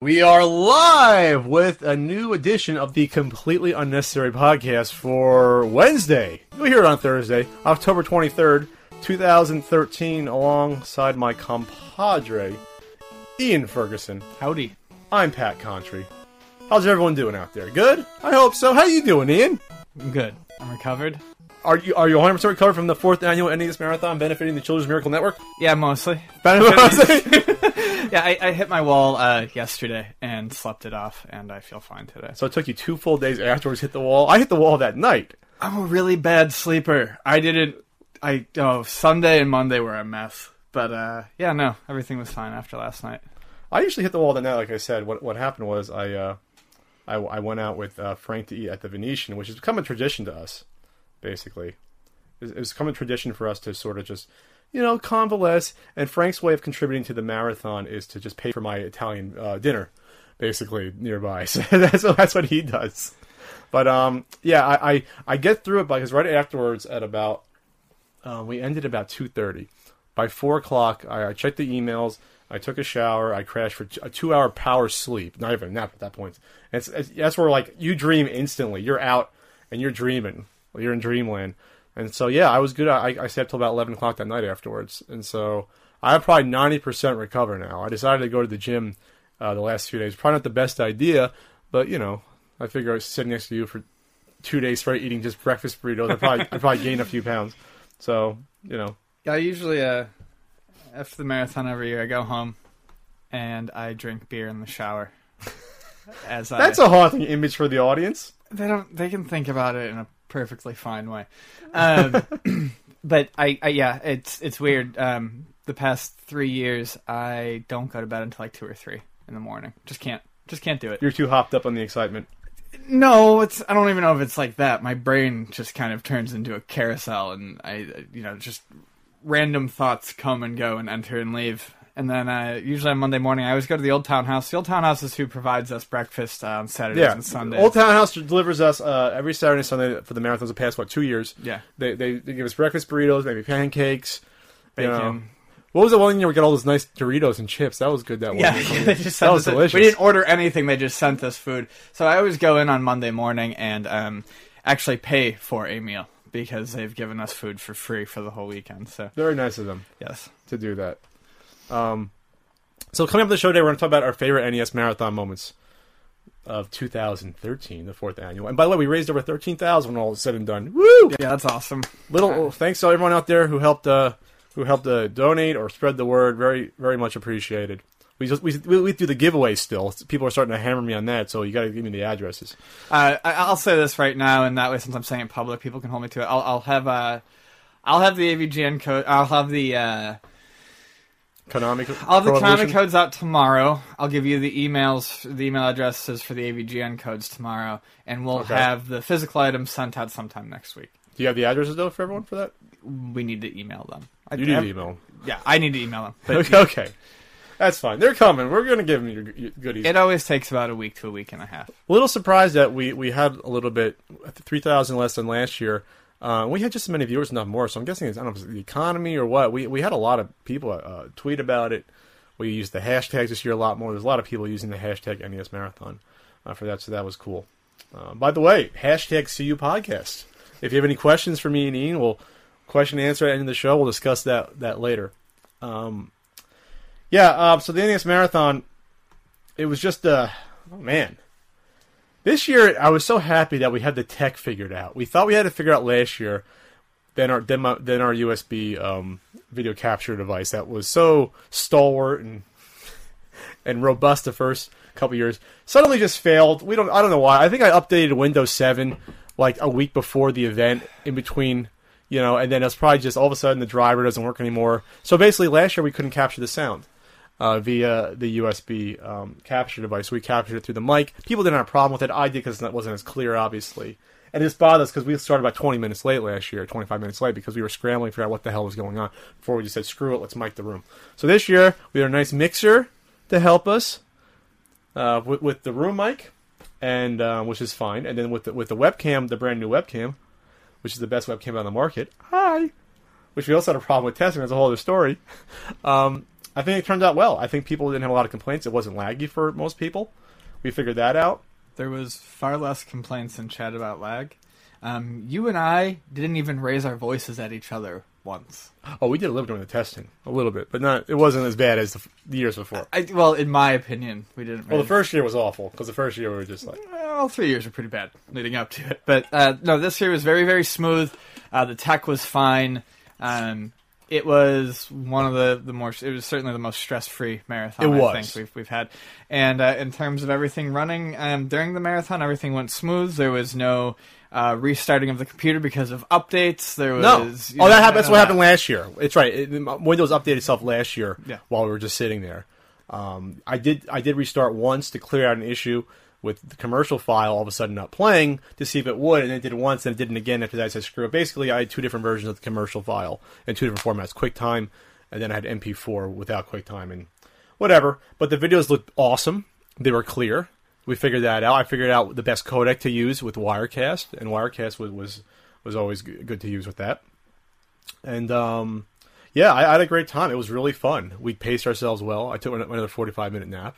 We are live with a new edition of the Completely Unnecessary podcast for Wednesday. You'll hear it on Thursday, October 23rd, 2013, alongside my compadre, Ian Ferguson. Howdy. I'm Pat Contri. How's everyone doing out there? Good? I hope so. How you doing, Ian? I'm good. I'm recovered. Are you are you 100% recovered from the fourth annual NES Marathon benefiting the Children's Miracle Network? Yeah, mostly. Yeah, I, I hit my wall uh, yesterday and slept it off, and I feel fine today. so it took you two full days afterwards to hit the wall. I hit the wall that night. I'm a really bad sleeper. I didn't. I oh Sunday and Monday were a mess, but uh, yeah, no, everything was fine after last night. I usually hit the wall that night. Like I said, what what happened was I uh, I, I went out with uh, Frank to eat at the Venetian, which has become a tradition to us. Basically, it's, become a tradition for us to sort of just you know convalesce. And Frank's way of contributing to the marathon is to just pay for my Italian uh, dinner, basically nearby. So that's that's what he does. But um, yeah, I, I, I get through it because right afterwards at about uh, we ended about two thirty. By four o'clock, I, I checked the emails. I took a shower. I crashed for a two-hour power sleep. Not even a nap at that point. And it's, it's, that's where like you dream instantly. You're out and you're dreaming. You're in dreamland. And so yeah, I was good. I, I stayed up till about eleven o'clock that night afterwards. And so I'm probably ninety percent recover now. I decided to go to the gym uh, the last few days. Probably not the best idea, but you know, I figure I was sitting next to you for two days straight eating just breakfast burritos. I probably I probably gained a few pounds. So you know, Yeah, I usually uh, after the marathon every year, I go home and I drink beer in the shower. As that's a haunting image for the audience. they don't they can think about it in a perfectly fine way. Um, but I, I yeah it's it's weird. Um, the past three years i don't go to bed until like two or three in the morning. Just can't just can't do it. You're too hopped up on the excitement. no it's i don't even know if it's like that. My brain just kind of turns into a carousel and i you know just random thoughts come and go and enter and leave and then uh, usually on Monday morning, I always go to the Old Town House. The Old Town House is who provides us breakfast uh, on Saturdays Yeah, and Sundays. Old Town House delivers us uh, every Saturday and Sunday for the marathons the past what two years. Yeah. they, they they give us breakfast burritos, maybe pancakes, you know. What was the one year we got all those nice Doritos and chips? That was good. That one. Yeah, they just that was delicious. We didn't order anything; they just sent us food. So I always go in on Monday morning and um, actually pay for a meal because they've given us food for free for the whole weekend. So Very nice of them yes, to do that. Um, so coming up the show today, we're going to talk about our favorite NES marathon moments of 2013, the fourth annual. And by the way, we raised over 13,000 when all is said and done. Woo! yeah, that's awesome. little thanks to everyone out there who helped uh who helped uh, donate or spread the word very very much appreciated we just we, we, do the giveaway still people are starting to hammer me on that so you got to give me the addresses Uh, I, I'll say this right now, and that way, since I'm saying it public, people can hold me to it. I'll, I'll have uh, I'll have the AVGN code. I'll have the uh, Konami I'll have the Konami codes out tomorrow. I'll give you the emails, the email addresses for the AVGN codes tomorrow, and we'll Okay. have the physical items sent out sometime next week. do you have the addresses though for everyone for that We need to email them. I, you need I- to email them Yeah, I need to email them. But okay, okay that's fine they're coming we're gonna give them your, your goodies it always takes about a week to a week and a half. a little surprised that we we had a little bit 3000 less than last year uh, we had just as many viewers, not more. So I'm guessing it's I don't know the economy or what. We we had a lot of people uh, tweet about it. We used the hashtags this year a lot more. There's a lot of people using the hashtag NES Marathon uh, for that, so that was cool. Uh, by the way, hashtag CU Podcast. If you have any questions for me and Ian, we'll question and answer at the end of the show. We'll discuss that that later. Um, yeah. Uh, so the NES Marathon, it was just uh, oh man. This year, I was so happy that we had the tech figured out. We thought we had to figure out last year. Then our then, my, then our USB um, video capture device that was so stalwart and and robust the first couple years suddenly just failed. We don't I don't know why. I think I updated Windows 7 like a week before the event in between, you know, and then it's probably just all of a sudden the driver doesn't work anymore. So basically last year we couldn't capture the sound. Uh, via the USB um, capture device. We captured it through the mic. People didn't have a problem with it. I did because it wasn't as clear, obviously. And this bothered us because we started about 20 minutes late last year, 25 minutes late, because we were scrambling to figure out what the hell was going on before we just said, screw it, let's mic the room. So this year, we had a nice mixer to help us uh, with, with the room mic, and uh, which is fine. And then with the, with the webcam, the brand new webcam, which is the best webcam on the market. Hi! Which we also had a problem with testing. That's a whole other story. Um, I think it turned out well. I think people didn't have a lot of complaints. It wasn't laggy for most people. We figured that out. There was far less complaints in chat about lag. Um, you and I didn't even raise our voices at each other once. Oh, we did a little during the testing, a little bit, but not. It wasn't as bad as the, the years before. I, well, in my opinion, we didn't. Well, the first year was awful because the first year we were just like, Well, three years were pretty bad leading up to it, but uh, no, this year was very, very smooth. Uh, the tech was fine. Um, it was one of the, the more. It was certainly the most stress free marathon It I was. think we've we've had. And uh, in terms of everything running um, during the marathon, everything went smooth. There was no uh, restarting of the computer because of updates. There was no. Oh, know, that happened. That's what happened last year. It's right. It, Windows updated itself last year Yeah. while we were just sitting there. Um, I did. I did restart once to clear out an issue with the commercial file all of a sudden not playing to see if it would, and it did once, and it didn't again after that. I said screw it. Basically, I had two different versions of the commercial file in two different formats: QuickTime, and then I had MP4 without QuickTime, and whatever. But the videos looked awesome. They were clear. We figured that out. I figured out the best codec to use with Wirecast, and Wirecast was was, was always good to use with that. And um, yeah, I, I had a great time. It was really fun. We paced ourselves well. I took another forty-five minute nap,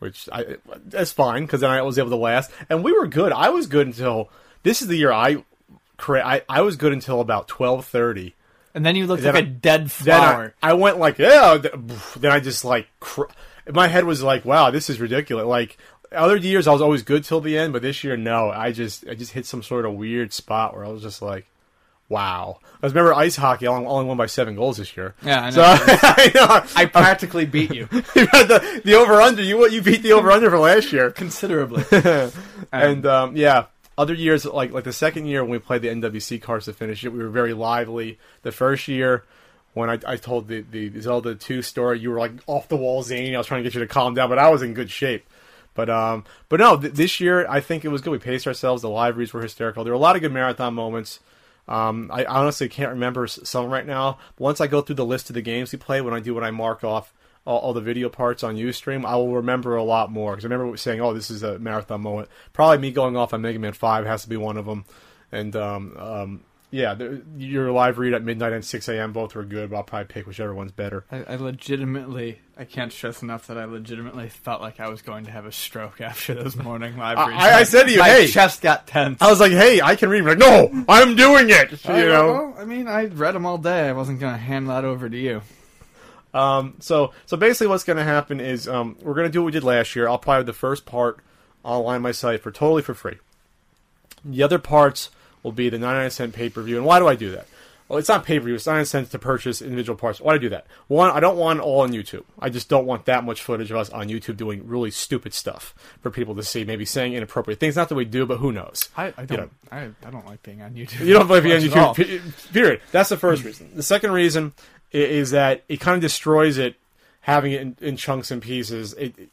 which I that's fine because then I was able to last. And we were good. I was good until this is the year I I, I was good until about twelve thirty. And then you looked Then like I- a dead flower. I, I went like yeah. Then I just like cr- my head was like wow, this is ridiculous. Like other years I was always good till the end, but this year no. I just I just hit some sort of weird spot where I was just like. Wow! I remember ice hockey. I only only won by seven goals this year. Yeah, I know. So I know. I practically beat you the, the over under. You you beat the over under for last year. considerably. and um, yeah, other years like like the second year when we played the NWC cards to finish it, we were very lively. The first year when I, I told the, the Zelda two story, you were like off the wall zany. I was trying to get you to calm down, but I was in good shape. But um, but no, th- this year I think it was good. We paced ourselves. The live reads were hysterical. There were a lot of good marathon moments. Um, I honestly can't remember some right now. Once I go through the list of the games we play, when I do when I mark off all, all the video parts on Ustream, I will remember a lot more because I remember saying, "Oh, this is a marathon moment." Probably me going off on Mega Man Five has to be one of them. And um, um, yeah, your live read at midnight and six a.m. both were good, but I'll probably pick whichever one's better. I, I legitimately, I can't stress enough that I legitimately felt like I was going to have a stroke after those morning live I- reads. I- I said to you, my hey. chest got tense. I was like, "Hey, I can read." Like, no, I'm doing it. I- You know. well, I mean, I read them all day. I wasn't going to hand that over to you. Um, so so basically, what's going to happen is um, we're going to do what we did last year. I'll probably have the first part online my site for totally for free. The other parts will be the 99 cent pay per view. And why do I do that? Well, it's not pay per view. It's 99 cents to purchase individual parts. Why do I do that? One, I don't want it all on YouTube. I just don't want that much footage of us on YouTube doing really stupid stuff for people to see. Maybe saying inappropriate things. Not that we do, but who knows? I, I don't. know. I, I don't like being on YouTube. You don't believe me on much at all. YouTube. Period. That's the first reason. The second reason is that it kind of destroys it, having it in, in chunks and pieces. It, it-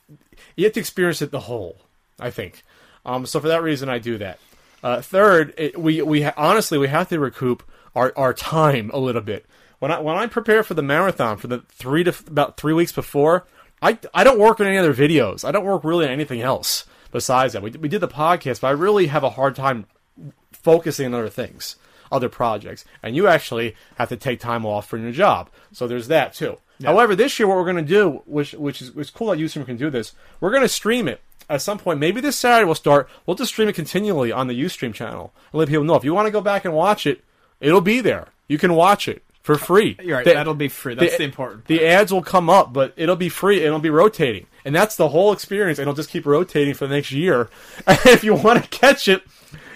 you have to experience it the whole. I think. Um, so for that reason, I do that. Uh, third, it, we we honestly we have to recoup our, our time a little bit. When I when I prepare for the marathon for the three to about three weeks before, I I don't work on any other videos. I don't work really on anything else besides that. We we did the podcast, but I really have a hard time focusing on other things, other projects. And you actually have to take time off from your job. So there's that too. However, this year what we're going to do, which which is which is cool that Ustream can do this, we're going to stream it at some point. Maybe this Saturday we'll start. We'll just stream it continually on the Ustream channel and let people know if you want to go back and watch it, it'll be there. You can watch it for free. You're right. The- that'll be free. That's the, important. the ads will come up, but it'll be free. It'll be rotating, and that's the whole experience. And it'll just keep rotating for the next year. And if you want to catch it,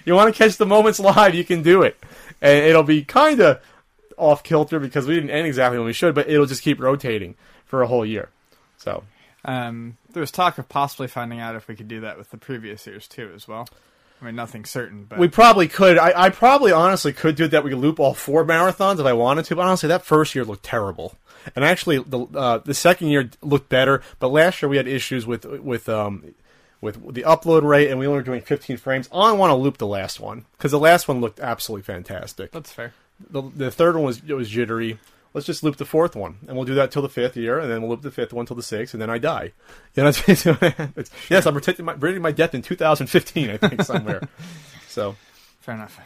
you want to catch the moments live, you can do it, and it'll be kind of off kilter because we didn't end exactly when we should, but it'll just keep rotating for a whole year. So Um, there was talk of possibly finding out if we could do that with the previous years too, as well. I mean, nothing certain, but We probably could. I, I probably honestly could do that. We could loop all four marathons if I wanted to. But honestly, that first year looked terrible. And actually, the uh, the second year looked better. But last year we had issues with with um with the upload rate, and we only were doing 15 frames. I want to loop the last one because the last one looked absolutely fantastic. that's fair. The, the third one was it was jittery. Let's just loop the fourth one, and we'll do that till the fifth year, and then we'll loop the fifth one till the sixth, and then I die. You know, it's, yes, I'm predicting my, predicting my death in 2015, I think somewhere. so. Fair enough.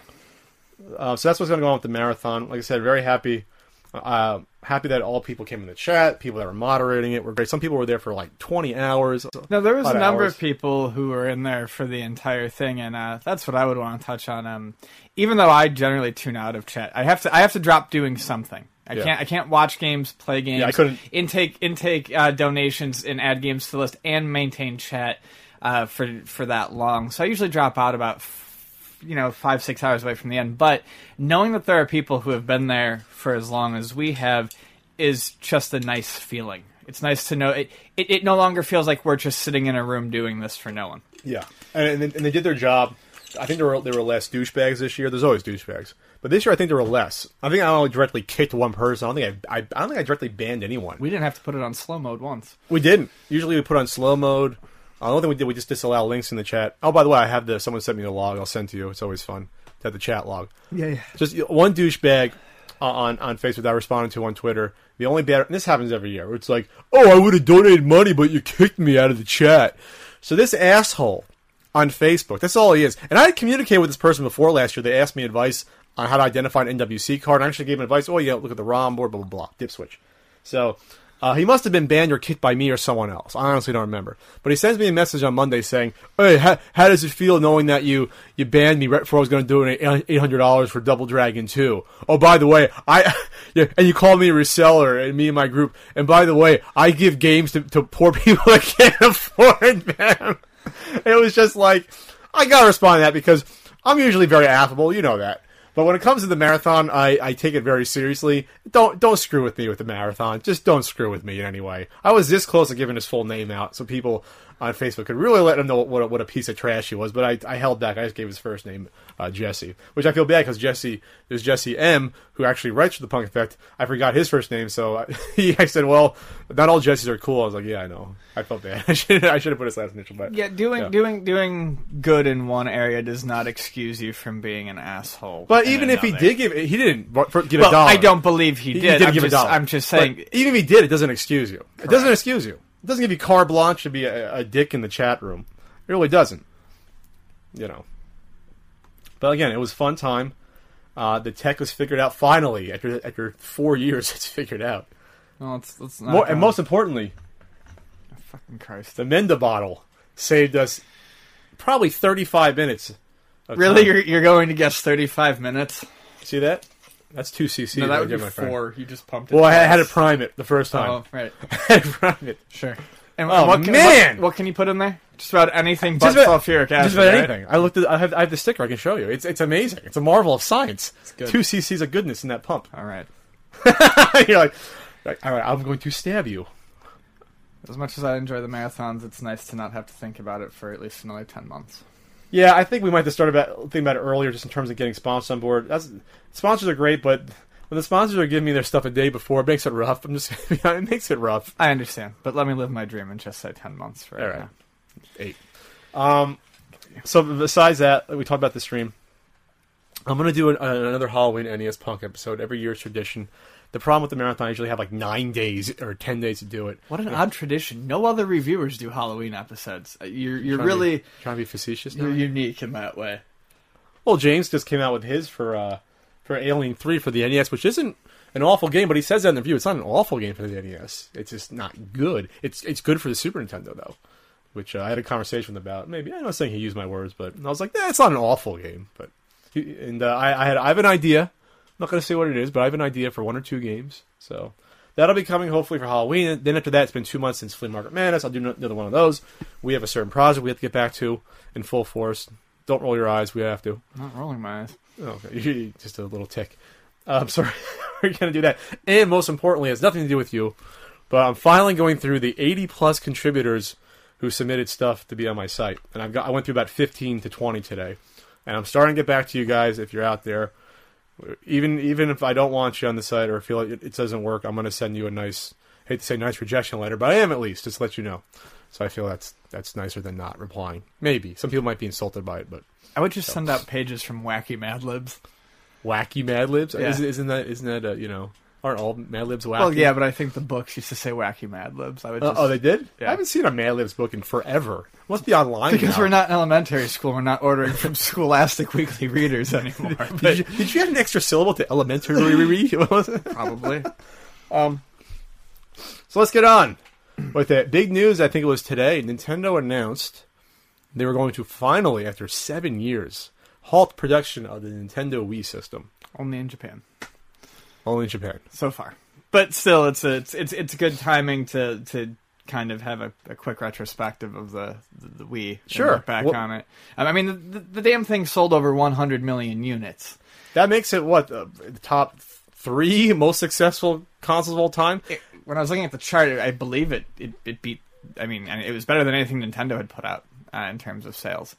Uh, so that's what's going to go on with the marathon. Like I said, very happy. Uh, happy that all people came in the chat. People that were moderating it were great. Some people were there for like 20 hours. No, there was a number hours. of people who were in there for the entire thing, and uh, that's what I would want to touch on. Um, even though I generally tune out of chat, I have to I have to drop doing something. I Yeah. can't I can't watch games, play games. I couldn't- intake intake uh, donations and add games to the list and maintain chat uh, for for that long. So I usually drop out about f- you know five six hours away from the end. But knowing that there are people who have been there for as long as we have is just a nice feeling. It's nice to know it, it. It no longer feels like we're just sitting in a room doing this for no one. Yeah, and, and they did their job. I think there were there were less douchebags this year. There's always douchebags, but this year I think there were less. I think I only directly kicked one person. I don't think I I, I don't think I directly banned anyone. We didn't have to put it on slow mode once. We didn't. Usually we put on slow mode. Uh, the only thing we did, we just disallow links in the chat. Oh, by the way, I have the someone sent me the log. I'll send to you. It's always fun to have the chat log. Yeah, yeah. Just one douchebag on on Facebook that I responded to on Twitter. The only bad. And this happens every year. Where it's like, oh, I would have donated money, but you kicked me out of the chat. So this asshole on Facebook. That's all he is. And I had communicated with this person before last year. They asked me advice on how to identify an NWC card. I actually gave him advice. Oh yeah, look at the ROM board, blah blah blah. Dip switch. So. Uh, he must have been banned or kicked by me or someone else. I honestly don't remember. But he sends me a message on Monday saying, "Hey, how, how does it feel knowing that you you banned me right before I was going to do an eight hundred dollars for Double Dragon 2? Oh, by the way, I yeah, and you called me a reseller and me and my group. And by the way, I give games to, to poor people that can't afford them. It was just like I gotta respond to that because I'm usually very affable. You know that. But when it comes to the marathon, I, I take it very seriously. Don't don't screw with me with the marathon. Just don't screw with me in any way. I was this close to giving his full name out, so people on Facebook and really let him know what a, what a piece of trash he was. But I, I held back. I just gave his first name uh, Jesse, which I feel bad because Jesse there's Jesse M who actually writes for the Punk Effect. I forgot his first name, so I, he I said, well, not all Jessies are cool. I was like, yeah, I know. I felt bad. I should I should have put his last initial, but Yeah, doing Yeah. doing doing good in one area does not excuse you from being an asshole. But even if he did give, he didn't give well, a dollar. I don't believe he He did. did I'm give just, a dollar. I'm just But saying. even if he did, it doesn't excuse you. It doesn't excuse you. It doesn't give you carte blanche to be a, a dick in the chat room. It really doesn't. You know. But again, it was fun time. Uh, the tech was figured out finally after after four years. It's figured out. well, let's, let's not More, and most importantly, fucking Christ. the Menda bottle saved us probably thirty five minutes. Really, time. you're you're going to guess 35 minutes? see that? That's two CC. No, that would be friend. four. You just pumped it. Well, I had to prime it the first time. Oh, right. I had to prime it. Sure. And Oh, what can, man! What, what can you put in there? Just about anything but about- sulfuric acid. Just about right? anything. I looked at. I have. I have the sticker. I can show you. It's. It's amazing. It's a marvel of science. good. Two cc's of goodness in that pump. All right. You're like, like, all right. I'm going to stab you. As much as I enjoy the marathons, it's nice to not have to think about it for at least another 10 months. Yeah, I think we might have started about thinking about it earlier, just in terms of getting sponsors on board. That's sponsors are great, but when the sponsors are giving me their stuff a day before, it makes it rough. I'm just. it makes it rough. I understand, but let me live my dream and just say 10 months All right right. now. Eight. Um. So besides that, we talked about the stream. I'm gonna do an, another Halloween NES Punk episode every year's tradition. The problem with the marathon, I usually have like nine days or ten days to do it. What an odd tradition. No other reviewers do Halloween episodes. Uh, You're you're Trying to be- really trying to be facetious now. you're unique in that way. Well, James just came out with his for uh, for Alien Three for the NES, which isn't an awful game, but he says that in the review. It's not an awful game for the NES. It's just not good. It's it's good for the Super Nintendo though, which uh, I had a conversation about. Maybe I'm not saying he used my words, but I was like, eh, not an awful game. But he, and uh, I, I had I have an idea. I'm not going to say what it is, but I have an idea for one or two games. So that'll be coming hopefully for Halloween. Then after that, it's been two months since Flea Market Madness. I'll do another one of those. We have a certain project we have to get back to in full force. Don't roll your eyes. We have to. I'm not rolling my eyes. Okay. Just a little tick. Uh, I'm sorry. We're going to do that. And most importantly, it has nothing to do with you, but I'm finally going through the 80 plus contributors who submitted stuff to be on my site, and I've got I went through about 15 to 20 today, and I'm starting to get back to you guys if you're out there. Even even if I don't want you on the site or feel like it, it doesn't work, I'm going to send you a nice hate to say nice rejection letter, but I am at least just to let you know. So I feel that's that's nicer than not replying. Maybe some people might be insulted by it, but I would just send out pages from wacky Mad Libs. wacky Mad Libs Yeah. isn't, isn't that isn't that a, you know aren't all Mad Libs wacky? Well, yeah, but I think the books used to say wacky Mad Libs. I would Uh, oh, they did. Yeah. I haven't seen a Mad Libs book in forever. Must be online because now. we're not in elementary school. We're not ordering from Scholastic Weekly Readers anymore. Did you, did you add an extra syllable to elementary read? What was it? probably. Um, so let's get on with it. Big news, I think it was today. Nintendo announced they were going to finally, after seven years, halt production of the Nintendo Wii system. Only in Japan Only in Japan. so far. But still, it's a, it's it's it's good timing to to kind of have a, a quick retrospective of the the, the Wii. Sure. back What- on it. Um, I mean, the, the, damn thing sold over 100 million units. That makes it, what, uh, the top three most successful consoles of all time? It- when I was looking at the chart, I believe it it, it beat. I mean, and it was better than anything Nintendo had put out uh, in terms of sales.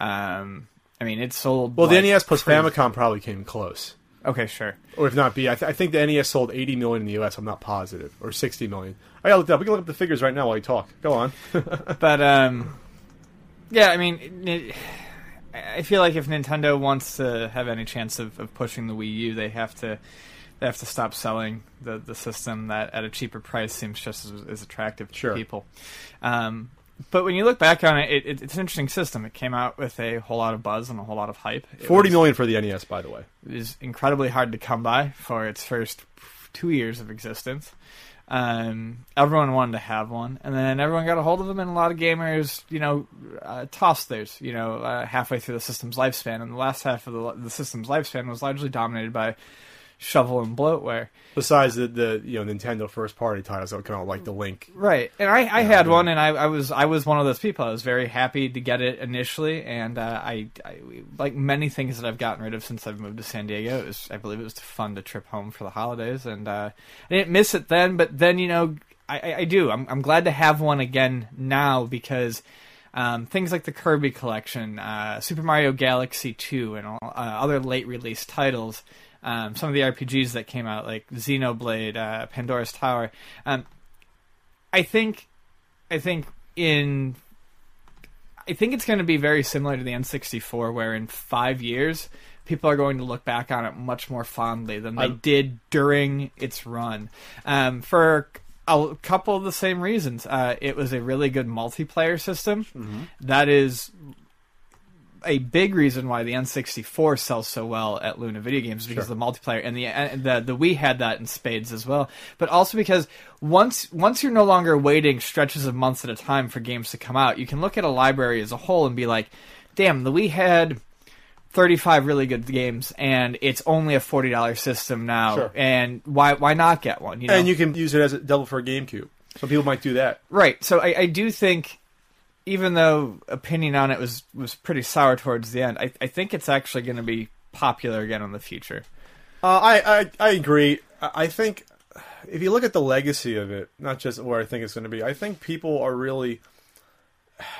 Um, I mean, it sold. Well, the NES plus crazy. Famicom probably came close. Okay, sure. Or if not B, I, th- I think the NES sold 80 million in the US. I'm not positive, or 60 million. I gotta look up. We can look up the figures right now while you talk. Go on. But um, yeah, I mean, it, I feel like if Nintendo wants to have any chance of, of pushing the Wii U, they have to they have to stop selling the the system that at a cheaper price seems just as, as attractive to Sure. people. Um, but when you look back on it, it, it, it's an interesting system. It came out with a whole lot of buzz and a whole lot of hype. It 40 was- million for the NES, by the way. is incredibly hard to come by for its first two years of existence. Um, everyone wanted to have one, and then everyone got a hold of them, and a lot of gamers, you know, uh, tossed theirs, you know, uh, halfway through the system's lifespan. And the last half of the, the system's lifespan was largely dominated by shovel and bloatware. Besides the, the you know Nintendo first party titles that kind of like the Link. Right, and I, I had one, and I, I was I was one of those people. I was very happy to get it initially, and uh, I, I like many things that I've gotten rid of since I've moved to San Diego. It was I believe it was fun to trip home for the holidays, and uh, I didn't miss it then. But then you know I, I, do. I'm I'm glad to have one again now because. Um, things like the Kirby collection, uh, Super Mario Galaxy 2, and all, uh, other late release titles, um, some of the RPGs that came out, like Xenoblade, uh, Pandora's Tower. Um, I think, I think in, I think it's going to be very similar to the N64, where in five years people are going to look back on it much more fondly than they I'm- did during its run. Um, for a couple of the same reasons, uh, it was a really good multiplayer system. That is a big reason why the N64 sells so well at Luna Video Games is because of the multiplayer and the and the the Wii had that in spades as well. But also because once once you're no longer waiting stretches of months at a time for games to come out, you can look at a library as a whole and be like, "Damn, the Wii had 35 really good games and it's only a $40 system now Sure. and why why not get one?" You know? And you can use it as a double for a GameCube. Some people might do that. Right. So I, I do think, even though opinion on it was was pretty sour towards the end, I, I think it's actually going to be popular again in the future. Uh, I, I I agree. I think if you look at the legacy of it, not just where I think it's going to be, I think people are really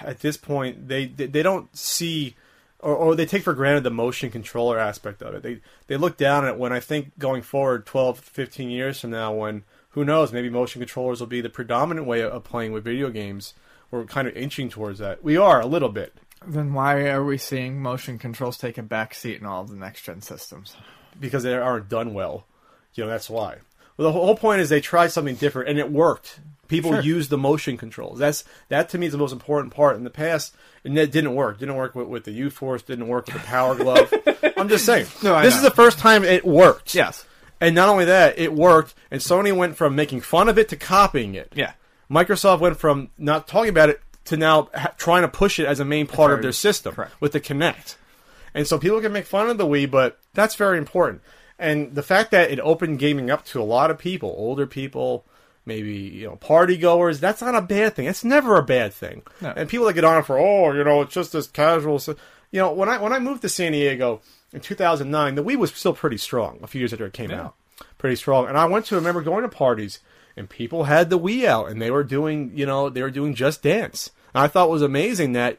at this point they they, they don't see or, or they take for granted the motion controller aspect of it. They they look down at it when I think going forward 12, 15 years from now when who knows maybe motion controllers will be the predominant way of playing with video games. We're kind of inching towards that. We are a little bit. Then why are we seeing motion controls take a backseat in all of the next gen systems? because they aren't done well. You know, that's why. Well, the whole point is they tried something different and it worked. People Sure. used the motion controls. That's that to me is the most important part. In the past, and that didn't work. Didn't work with, with the U Force. Didn't work with the Power Glove. I'm just saying. No, I this know. is the first time it worked. Yes. And not only that, it worked. And Sony went from making fun of it to copying it. Yeah. Microsoft went from not talking about it to now ha- trying to push it as a main part of their system Correct. with the Kinect. And so people can make fun of the Wii, but that's very important. And the fact that it opened gaming up to a lot of people, older people, maybe you know party goers, that's not a bad thing. It's never a bad thing. No. And people that get on it for oh, you know, it's just this casual. So, you know, when I when I moved to San Diego in 2009, the Wii was still pretty strong. A few years after it came Yeah. out, pretty strong. And I went to I remember going to parties and people had the Wii out and they were doing you know they were doing Just Dance. And I thought it was amazing that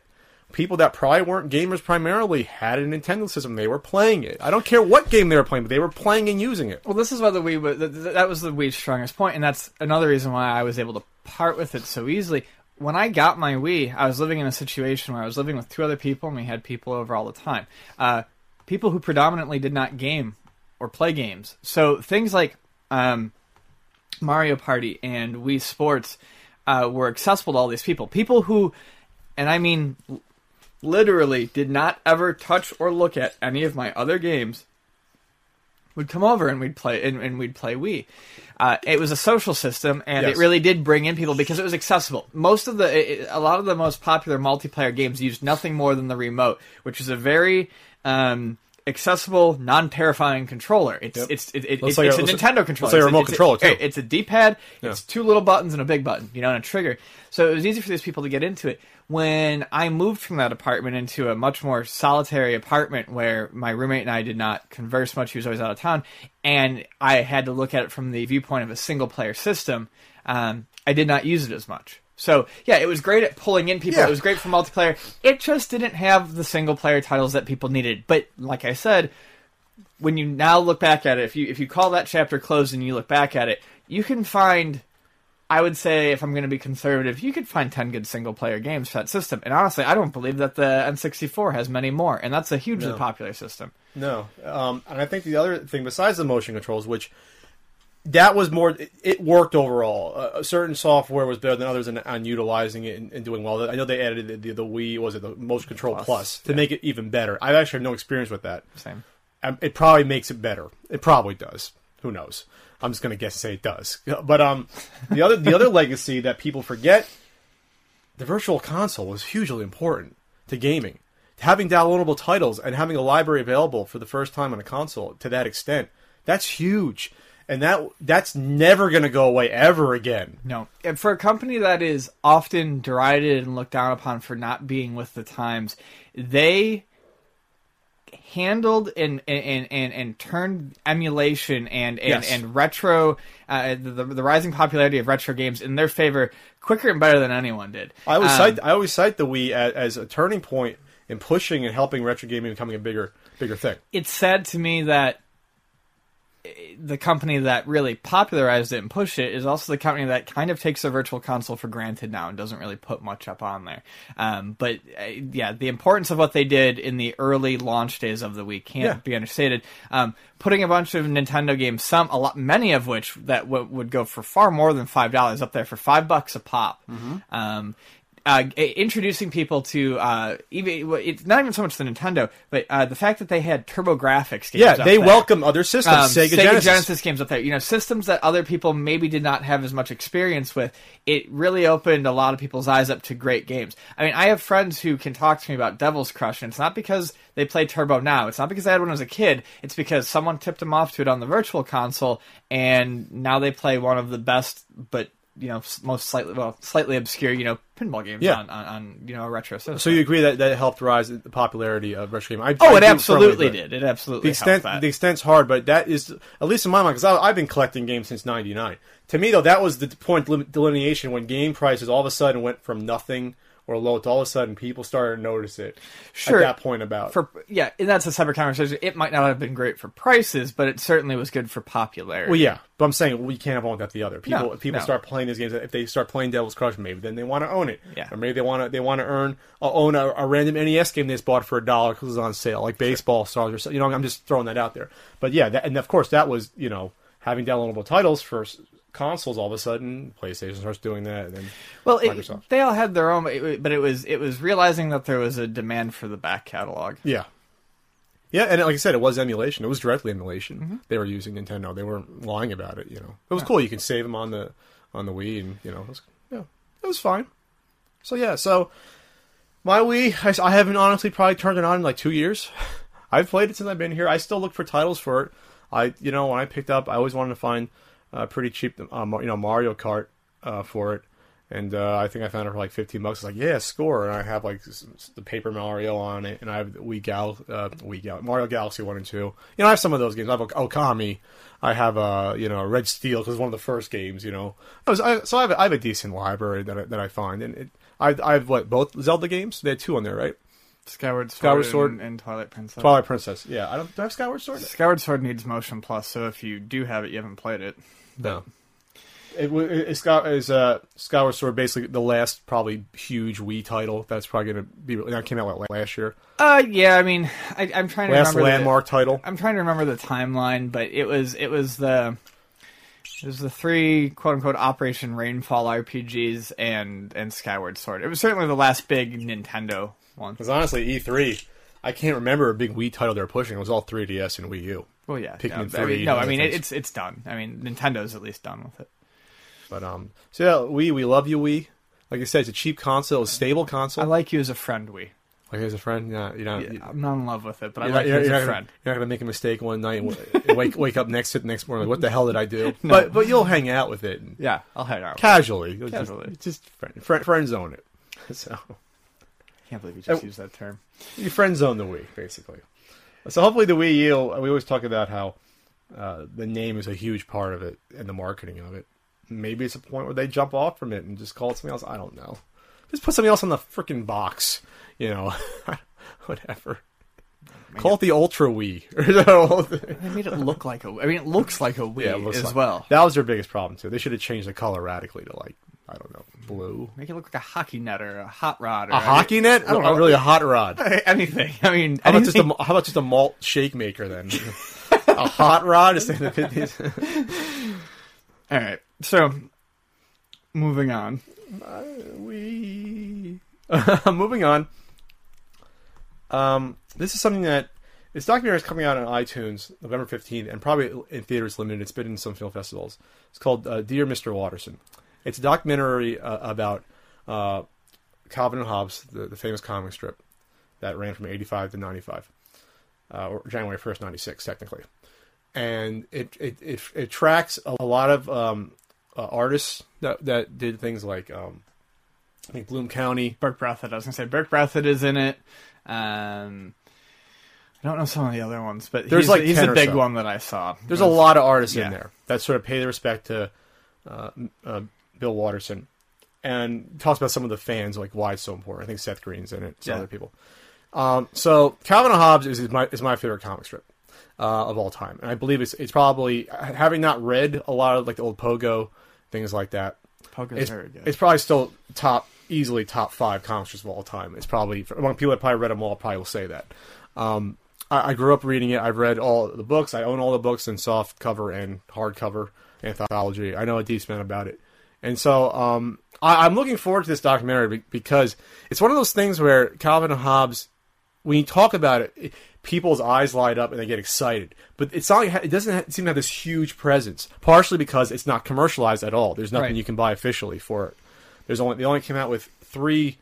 people that probably weren't gamers primarily had a Nintendo system. They were playing it. I don't care what game they were playing, but they were playing and using it. Well, this is what the Wii was. th- th- That was the Wii's strongest point, and that's another reason why I was able to part with it so easily. When I got my Wii, I was living in a situation where I was living with two other people, and we had people over all the time. Uh, people who predominantly did not game or play games. So things like um, Mario Party and Wii Sports uh, were accessible to all these people. People who, and I mean literally, did not ever touch or look at any of my other games would come over and we'd play and, and we'd play Wii. Uh, it was a social system, and Yes. it really did bring in people because it was accessible. Most of the, it, a lot of the most popular multiplayer games used nothing more than the remote, which is a very um, accessible, non-terrifying controller. It's Yep. it's it, it, it's, like a- it's a looks- Nintendo looks controller. like a It's remote it's controller, too. It's a D-pad. Yeah. It's two little buttons and a big button, you know, and a trigger. So it was easy for these people to get into it. When I moved from that apartment into a much more solitary apartment where my roommate and I did not converse much, he was always out of town, and I had to look at it from the viewpoint of a single player system, um, I did not use it as much. So yeah, it was great at pulling in people. Yeah. It was great for multiplayer. It just didn't have the single player titles that people needed. But like I said, when you now look back at it, if you if you call that chapter closed and you look back at it, you can find. I would say, if I'm going to be conservative, you could find 10 good single player games for that system. And honestly, I don't believe that the N64 has many more, and that's a hugely No. popular system. No, um, and I think the other thing besides the motion controls, which that was more, it, worked overall. Uh, certain software was better than others in, on utilizing it and, and doing well. I know they added the, the, the Wii, was it the Motion Control Plus, Plus, to yeah. make it even better. I actually have no experience with that. Same. Um, it probably makes it better. It probably does. Who knows? I'm just gonna guess and say it does. But um, the other the other legacy that people forget, the virtual console was hugely important to gaming. Having downloadable titles and having a library available for the first time on a console to that extent, that's huge, and that that's never gonna go away ever again. No. And for a company that is often derided and looked down upon for not being with the times, they handled and and and, and turned emulation and and, Yes. and retro uh, the, the rising popularity of retro games in their favor quicker and better than anyone did. I always Um, cite I always cite the Wii as, as a turning point in pushing and helping retro gaming becoming a bigger bigger thing. it's sad to me that the company that really popularized it and pushed it is also the company that kind of takes the virtual console for granted now and doesn't really put much up on there. Um, but uh, yeah, the importance of what they did in the early launch days of the Wii can't Yeah. be understated. Um, putting a bunch of Nintendo games, some a lot, many of which that w- would go for far more than five dollars, up there for five bucks a pop. Um, uh, introducing people to uh, even it's not even so much the Nintendo, but uh, the fact that they had TurboGrafx games. Yeah, up they there. welcome other systems. Um, Sega, Sega Genesis. games up there. You know, systems that other people maybe did not have as much experience with. It really opened a lot of people's eyes up to great games. I mean, I have friends who can talk to me about Devil's Crush, and it's not because they play Turbo now. It's not because they had one as a kid. It's because someone tipped them off to it on the Virtual Console, and now they play one of the best, but you know, most slightly well, slightly obscure, you know, pinball games Yeah. on, on, on you know a retro system. So you agree that that helped rise the popularity of retro gaming? I, oh, I it absolutely firmly, did. It absolutely The extent, the extent's hard, but that is at least in my mind because I've been collecting games since '99. To me, though, that was the point delineation when game prices all of a sudden went from nothing or low to all of a sudden people started to notice it. Sure. At that point, about for yeah, and that's a separate conversation. It might not have been great for prices, but it certainly was good for popularity. Well, yeah, but I'm saying we can't have one without the other. People, No, people no. start playing these games. If they start playing Devil's Crush, maybe then they want to own it. Yeah. or maybe they want to they want to earn uh, own a, a random NES game they just bought for a dollar because it's on sale, like baseball stars or so. You know, I'm just throwing that out there. But yeah, that, and of course that was you know having downloadable titles for consoles. All of a sudden, PlayStation starts doing that, and then Well, it, they all had their own, but it was it was realizing that there was a demand for the back catalog. yeah. Yeah, and like I said, it was emulation. It was directly emulation. Mm-hmm. They were using Nintendo. They weren't lying about it. You know, it was cool. You can save them on the on the Wii, and you know, it was, yeah, it was fine. So yeah, so my Wii, I, I haven't honestly probably turned it on in like two years. I've played it since I've been here. I still look for titles for it. I, you know, when I picked up, I always wanted to find uh, pretty cheap, um, you know, Mario Kart uh, for it. And uh, I think I found it for like 15 bucks. It's like, yeah, score. And I have like the Paper Mario on it, and I have the Wii Gal, uh, Wii Gal, Mario Galaxy one and two. You know, I have some of those games. I have Okami. I have uh, you know, Red Steel because it's one of the first games. You know, I was, I, so I have, I have a decent library that I, that I find, and it, I I've what both Zelda games. They had two on there, right? Skyward Sword, Skyward and- Sword. and, Twilight Princess. Twilight Princess. Yeah, I don't do I have Skyward Sword. Skyward Sword needs Motion Plus, so if you do have it, you haven't played it. No. It, it, it's got is uh Skyward Sword basically the last probably huge Wii title that's probably going to be that came out like last year Uh, yeah, I mean, I, I'm trying to last remember. the- landmark title. I'm trying to remember the timeline, but it was it was the it was the three quote unquote Operation Rainfall RPGs and and Skyward Sword. It was certainly the last big Nintendo one. Because honestly, E3, I can't remember a big Wii title they were pushing. It was all 3DS and Wii U. Well, yeah, Pikmin yeah, I 3 mean, no, I mean it's it's done. I mean, Nintendo's at least done with it. But um, so yeah, Wii, we love you, Wii. Like I said, it's a cheap console, a stable console. I like you as a friend, we. like as a friend, yeah, you're not. Yeah, you- I'm not in love with it, but I like you as a friend. gonna, you're not gonna make a mistake one night and wake wake up next to the next morning. Like, what the hell did I do? But but you'll hang out with it and Yeah, I'll hang out. casually, You'll just- Casually. just, friend, friend friend zone it. So can't believe you just Uh, used that term. you friend zone the Wii basically. So hopefully the Wii U. We always talk about how uh, the name is a huge part of it and the marketing of it. Maybe it's a point where they jump off from it and just call it something else. I don't know. Just put something else on the freaking box. You know, whatever. Call it the Ultra Wii. They made it look like a. I mean, it looks like a Wii Yeah, as like- well. That was their biggest problem too. They should have changed the color radically to like I don't know blue. Make it look like a hockey net or a hot rod or A hockey net? I don't know. really a hot rod. anything. I mean, How about just a how about just a malt shake maker then? a hot rod of the All right. So, moving on. we moving on. Um, this is something that this documentary is coming out on iTunes November fifteenth, and probably in theaters limited. It's been in some film festivals. It's called uh, Dear Mr. Watterson. It's a documentary uh, about uh, Calvin and Hobbes, the, the famous comic strip that ran from eighty five to ninety five, uh, or January first, ninety six, technically. And it it, it it tracks a lot of um, uh, artists that that did things like um, I think Bloom County. Berke Breathed. I was gonna say Berke Breathed is in it. Um, I don't know some of the other ones, but There's he's, like he's 10 a big so. one that I saw. There's a lot of artists Yeah. in there that sort of pay their respect to uh, uh, Bill Watterson and talks about some of the fans, like why it's so important. I think Seth Green's in it, some Yeah. other people. Um, so Calvin and Hobbes is, is my is my favorite comic strip uh, of all time, and I believe it's it's probably having not read a lot of like the old Pogo things like that. Pogo's It's, very good. it's probably still top easily top five comic strips of all time. It's probably among people that probably read them all probably will say that. Um, I, I grew up reading it. I've read all the books. I own all the books in soft cover and hardcover anthology. I know a decent amount about it, and so um, I, I'm looking forward to this documentary because it's one of those things where Calvin and Hobbes, when you talk about it, people's eyes light up and they get excited. But it's not. It doesn't seem to have this huge presence. Partially because it's not commercialized at all. There's nothing Right. you can buy officially for it. There's only they only came out with three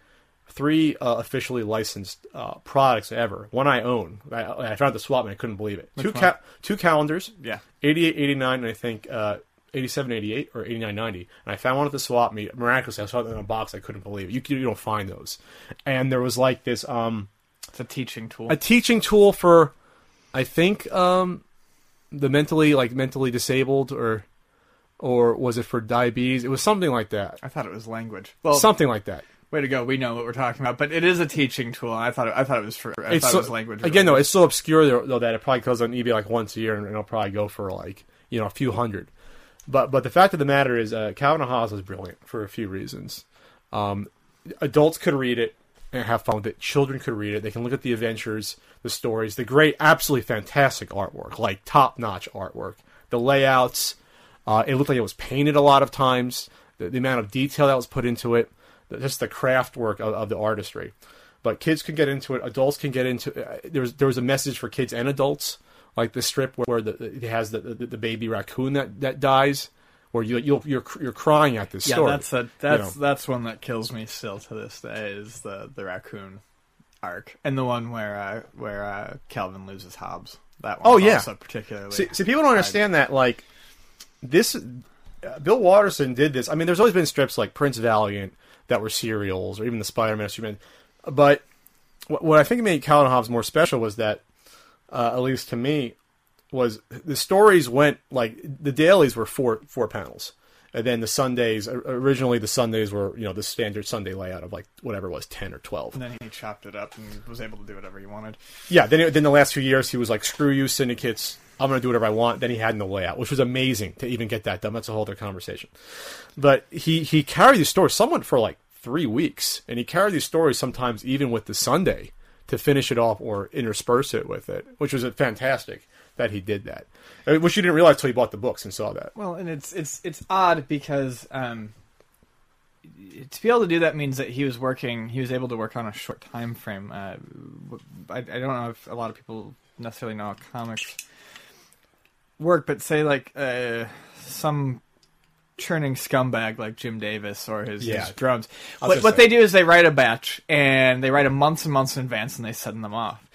three uh, officially licensed uh, products ever. One I own. I, I found the swap and I couldn't believe it. two ca- two calendars. Yeah. 88, 89, and I think uh, 87, 88, or 89, 90. And I found one at the swap meet. Miraculously, I saw it in a box. I couldn't believe it. You, you don't find those. And there was like this um, It's a teaching tool. a teaching tool for, I think, um, the mentally like mentally disabled or or was it for diabetes? It was something like that. I thought it was language. Well, something like that. way to go. We know what we're talking about, but it is a teaching tool. I thought it, I thought it was for. I it's thought so, it was language. again though it's so obscure though, though that it probably goes on eBay like once a year and it'll probably go for like you know a few hundred. But but the fact of the matter is, uh, Calvin Hobbes was brilliant for a few reasons. Um, adults could read it and have fun with it. Children could read it. They can look at the adventures, the stories, the great, absolutely fantastic artwork, like top notch artwork. The layouts, uh, it looked like it was painted a lot of times. The, the amount of detail that was put into it, the, just the craft work of, of the artistry. But kids can get into it. Adults can get into. Uh, there was there was a message for kids and adults, like the strip where, where the, it has the, the the baby raccoon that, that dies, where you you'll, you're you're crying at this yeah, story. that's a that's know. that's one that kills me still to this day. Is the the raccoon arc and the one where uh, where uh, Calvin loses Hobbes. That one. Oh, yeah. also particularly. See, see, people don't understand that. Like this, uh, Bill Watterson did this. I mean, there's always been strips like Prince Valiant that were serials, or even the Spider-Man, Superman. But what, what I think made Calvin Hobbes more special was that, uh, at least to me, was the stories went like the dailies were four four panels, And then the Sundays, originally the Sundays were, you know, the standard Sunday layout of like whatever it was, 10 or 12. And then he chopped it up and was able to do whatever he wanted. Yeah, then, then the last few years he was like, screw you, syndicates. I'm going to do whatever I want. Then he had no layout, which was amazing to even get that done. That's a whole other conversation. But he, he carried these stories, someone for like three weeks. And he carried these stories sometimes even with the Sunday to finish it off or intersperse it with it, which was fantastic that he did that. Which you didn't realize till you bought the books and saw that. Well, and it's it's it's odd because um, to be able to do that means that he was working. He was able to work on a short time frame. Uh, I, I don't know if a lot of people necessarily know how comics work, but say like uh, some churning scumbag like Jim Davis or his, Yeah. his drums. What, what they do is they write a batch and they write them months and months in advance and they send them off.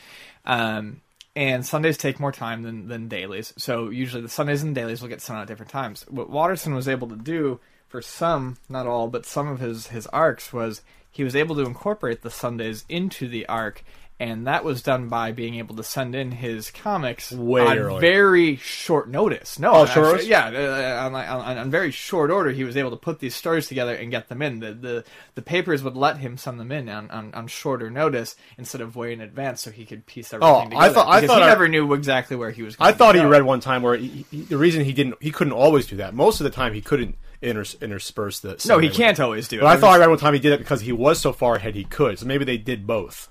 Um, and Sundays take more time than, than dailies. So usually the Sundays and dailies will get sent out at different times. What Watterson was able to do for some, not all, but some of his, his arcs was he was able to incorporate the Sundays into the arc. And that was done by being able to send in his comics Way on early. very short notice. No, Oh, notice? yeah, uh, on, on, on very short order, he was able to put these stories together and get them in. The the, the papers would let him send them in on, on, on shorter notice instead of way in advance, so he could piece everything Oh, I together. thought- I thought he I- never knew exactly where he was. Going. I thought he read one time where he, he, the reason he didn't, he couldn't always do that. Most of the time he couldn't inters, intersperse the. No, he can't always do it. But I thought I read one time he did it because he was so far ahead he could. So maybe they did both.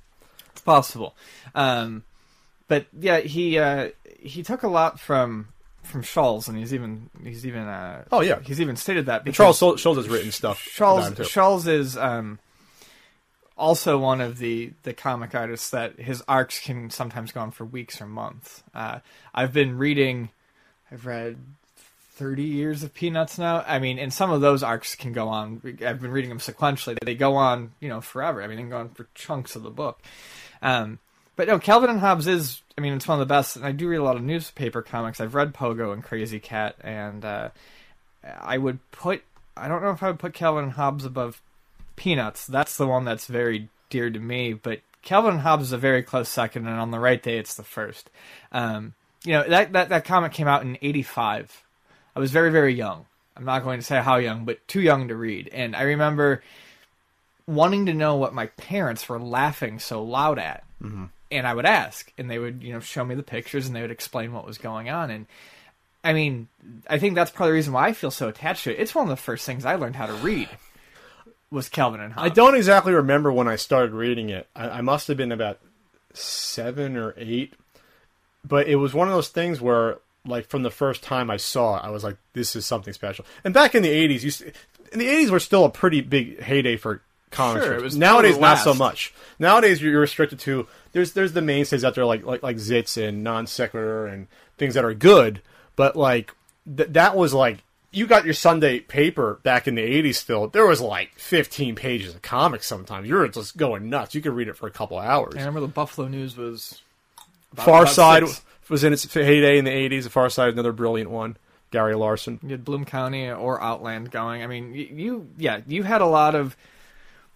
Possible. Um, but yeah, he uh, he took a lot from from Schulz, and he's even he's even uh, Oh, yeah. he's even stated that because Charles Schulz has written stuff. too. Schulz is um, also one of the the comic artists that his arcs can sometimes go on for weeks or months. Uh, I've been reading, I've read. 30 years of Peanuts now. I mean, and some of those arcs can go on. I've been reading them sequentially. They go on, you know, forever. I mean, they can go on for chunks of the book. Um, but no, Calvin and Hobbes is, I mean, it's one of the best. And I do read a lot of newspaper comics. I've read Pogo and Krazy Kat, and uh, I would put, I don't know if I would put Calvin and Hobbes above Peanuts. That's the one that's very dear to me. But Calvin and Hobbes is a very close second, and on the right day, it's the first. Um, you know, that, that, that comic came out in 85. I was very, very young. I'm not going to say how young, but too young to read. And I remember wanting to know what my parents were laughing so loud at. Mm-hmm. And I would ask, and they would, you know, show me the pictures and they would explain what was going on. And I mean, I think that's of the reason why I feel so attached to it. It's one of the first things I learned how to read was Calvin and I don't exactly remember when I started reading it. I, I must have been about seven or eight, but it was one of those things where, like, from the first time I saw it, I was like, "This is something special." And back in the '80s, you, in the '80s, were still a pretty big heyday for comic Sure. Nowadays, not so much. Nowadays, you're restricted to there's there's the mainstays out there like like like Zits and Non Sequitur and things that are good, but like th- that was like you got your Sunday paper back in the 80s still. There was like 15 pages of comics sometimes. You were just going nuts. You could read it for a couple hours. I remember the Buffalo News was about- Far about Side six. was in its heyday in the 80s. The Far Side, another brilliant one. Gary Larson. You had Bloom County or Outland going. I mean, you, you yeah, you had a lot of.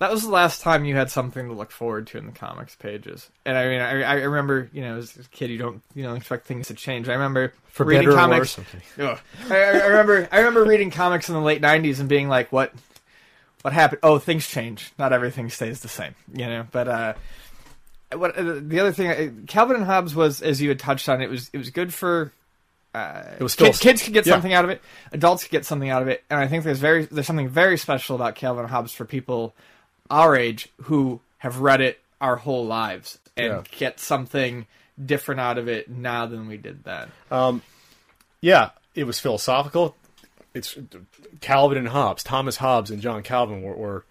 That was the last time you had something to look forward to in the comics pages. And I mean, I, I remember, you know, as a kid, you don't, you know, expect things to change. I remember For reading comics. Ugh. I, I remember, I remember reading comics in the late '90s and being like, "What, what happened? Oh, things change. Not everything stays the same." You know, but uh, what uh, the other thing, uh, Calvin and Hobbes was, as you had touched on, it was it was good for It was still kids, kids could get yeah. something out of it. Adults could get something out of it, and I think there's very there's something very special about Calvin and Hobbes for people our age who have read it our whole lives and Yeah. get something different out of it now than we did then. Yeah, it was philosophical. It's Calvin and Hobbes. Thomas Hobbes and John Calvin were, were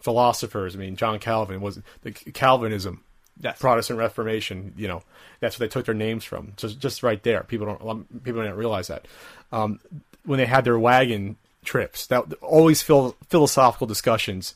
philosophers. I mean, John Calvin was the Calvinism, Yes. Protestant Reformation. You know, that's where they took their names from. Just just right there. People don't people don't realize that. Um, when they had their wagon trips, that always phil- philosophical discussions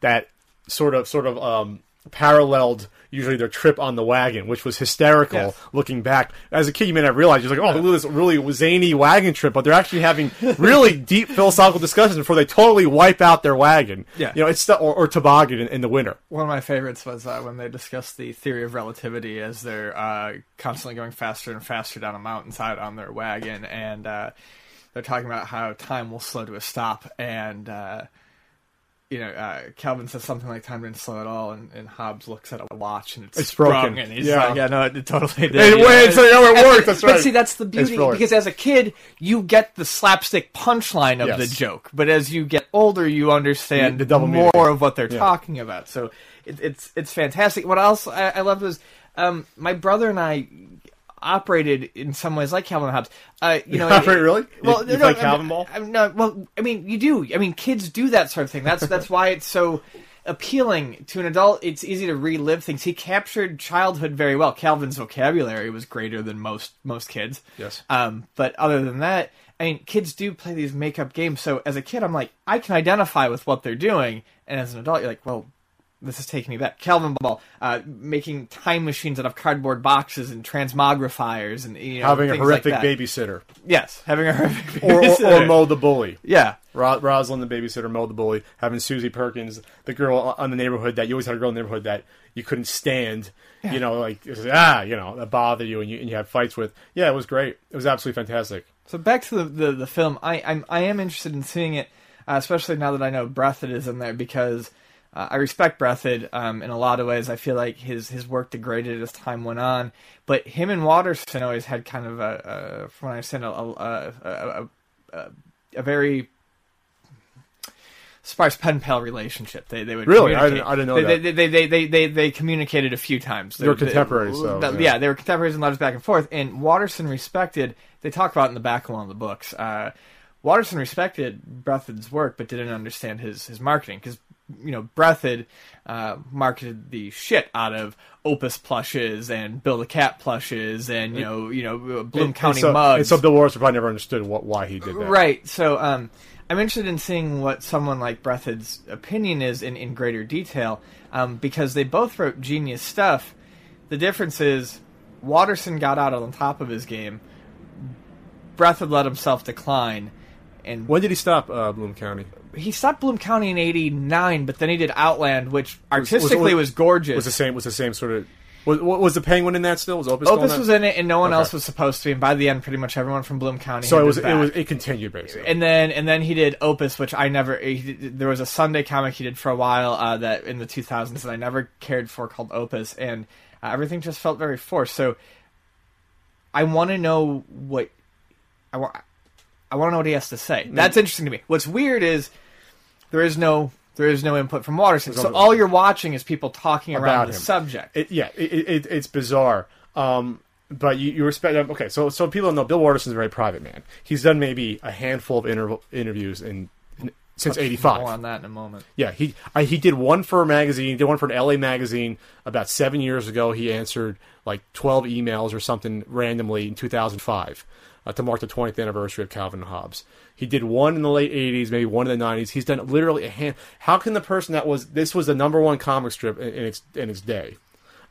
that sort of sort of um, paralleled usually their trip on the wagon, which was hysterical. Yes. Looking back, as a kid, you may not realize you're like, oh, look at this really zany wagon trip, but they're actually having really deep philosophical discussions before they totally wipe out their wagon. Yeah. you know, it's the, or, or toboggan in, in the winter. One of my favorites was uh, when they discussed the theory of relativity as they're uh, constantly going faster and faster down a mountainside on their wagon, and uh, they're talking about how time will slow to a stop, and uh, you know, uh, Calvin says something like "time didn't slow at all," and, and Hobbes looks at a watch and it's, It's broken. and he's Yeah. like, "Yeah, no, it, it totally did." Hey, you wait, so, oh, it worked. That's but right. see, that's the beauty because as a kid, you get the slapstick punchline of Yes. the joke, but as you get older, you understand The- double more meaning. of what they're Yeah. talking about. So it, it's it's fantastic. What else I, I loved was um, my brother and I operated in some ways like Calvin and Hobbes. Uh, you know, operate really? Well, you no, play Calvin ball? I mean, no, well, I mean, you do. I mean, kids do that sort of thing. That's that's why it's so appealing to an adult. It's easy to relive things. He captured childhood very well. Calvin's vocabulary was greater than most most kids. Yes. Um, but other than that, I mean, kids do play these make up games. So as a kid, I'm like, I can identify with what they're doing, and as an adult, you're like, well. This is taking me back. Calvin Ball, uh, making time machines out of cardboard boxes and transmogrifiers, and you know, Having a horrific like babysitter, Yes, having a horrific or, or, or babysitter. Moe the bully. Yeah, Ro- Rosalind, the babysitter, Moe the bully, having Susie Derkins, the girl on the neighborhood that you always had a girl in the neighborhood that you couldn't stand. You know, like ah, you know, that bothered you and you and you had fights with. Yeah, it was great. It was absolutely fantastic. So back to the the, the film, I I'm, I am interested in seeing it, uh, especially now that I know Breathed is in there because uh, I respect Breathed um, in a lot of ways. I feel like his his work degraded as time went on, but him and Watterson always had kind of a, a from what I understand, a a, a, a, a very sparse pen pal relationship. They they would Really? I didn't- I didn't know they, that. They, they, they, they, they, they communicated a few times. They were contemporaries, so, that- yeah. yeah, they were contemporaries and letters back and forth. And Watterson respected. They talk about it in the back of one of the books. Uh, Watterson respected Breathed's work, but didn't understand his his marketing because you know Breathed uh, marketed the shit out of Opus plushes and Bill the Cat plushes and you know you know Bloom And- County and so, mugs. And so Bill Morrison probably never understood what why he did that. Right. So um, I'm interested in seeing what someone like Breathed's opinion is in, in greater detail um, because they both wrote genius stuff. The difference is Watterson got out on top of his game. Breathed let himself decline. And When did he stop uh, Bloom County? he stopped Bloom County in '89, but then he did Outland, which Was- was- artistically was, was- gorgeous. Was the same? Was the same sort of? Was, was the Penguin in that still? Was Opus? Opus was in it, and no one Okay. else was supposed to be. And by the end, pretty much everyone from Bloom County. So it was. It was. It continued basically. and then and then he did Opus, which I never. Did- there was a Sunday comic he did for a while uh, that in the 2000s that I never cared for called Opus, and uh, everything just felt very forced. So I want to know what I want. I want to know what he has to say. That's interesting to me. What's weird is there is no there is no input from Watterson, so all you're watching is people talking About around the him. subject. It, yeah, it, it, it's bizarre. Um, but you, you respect. Okay, so so people don't know Bill Watterson's a very private man. He's done maybe a handful of inter- interviews in, in since '85. More on that in a moment. Yeah, he I, he did one for a magazine. He did one for an LA magazine about seven years ago. He answered like twelve emails or something randomly in 2005 uh, to mark the 20th anniversary of Calvin and Hobbes. He did one in the late 80s, maybe one in the 90s. He's done literally a hand. How can the person that was this was the number one comic strip in, in its in its day,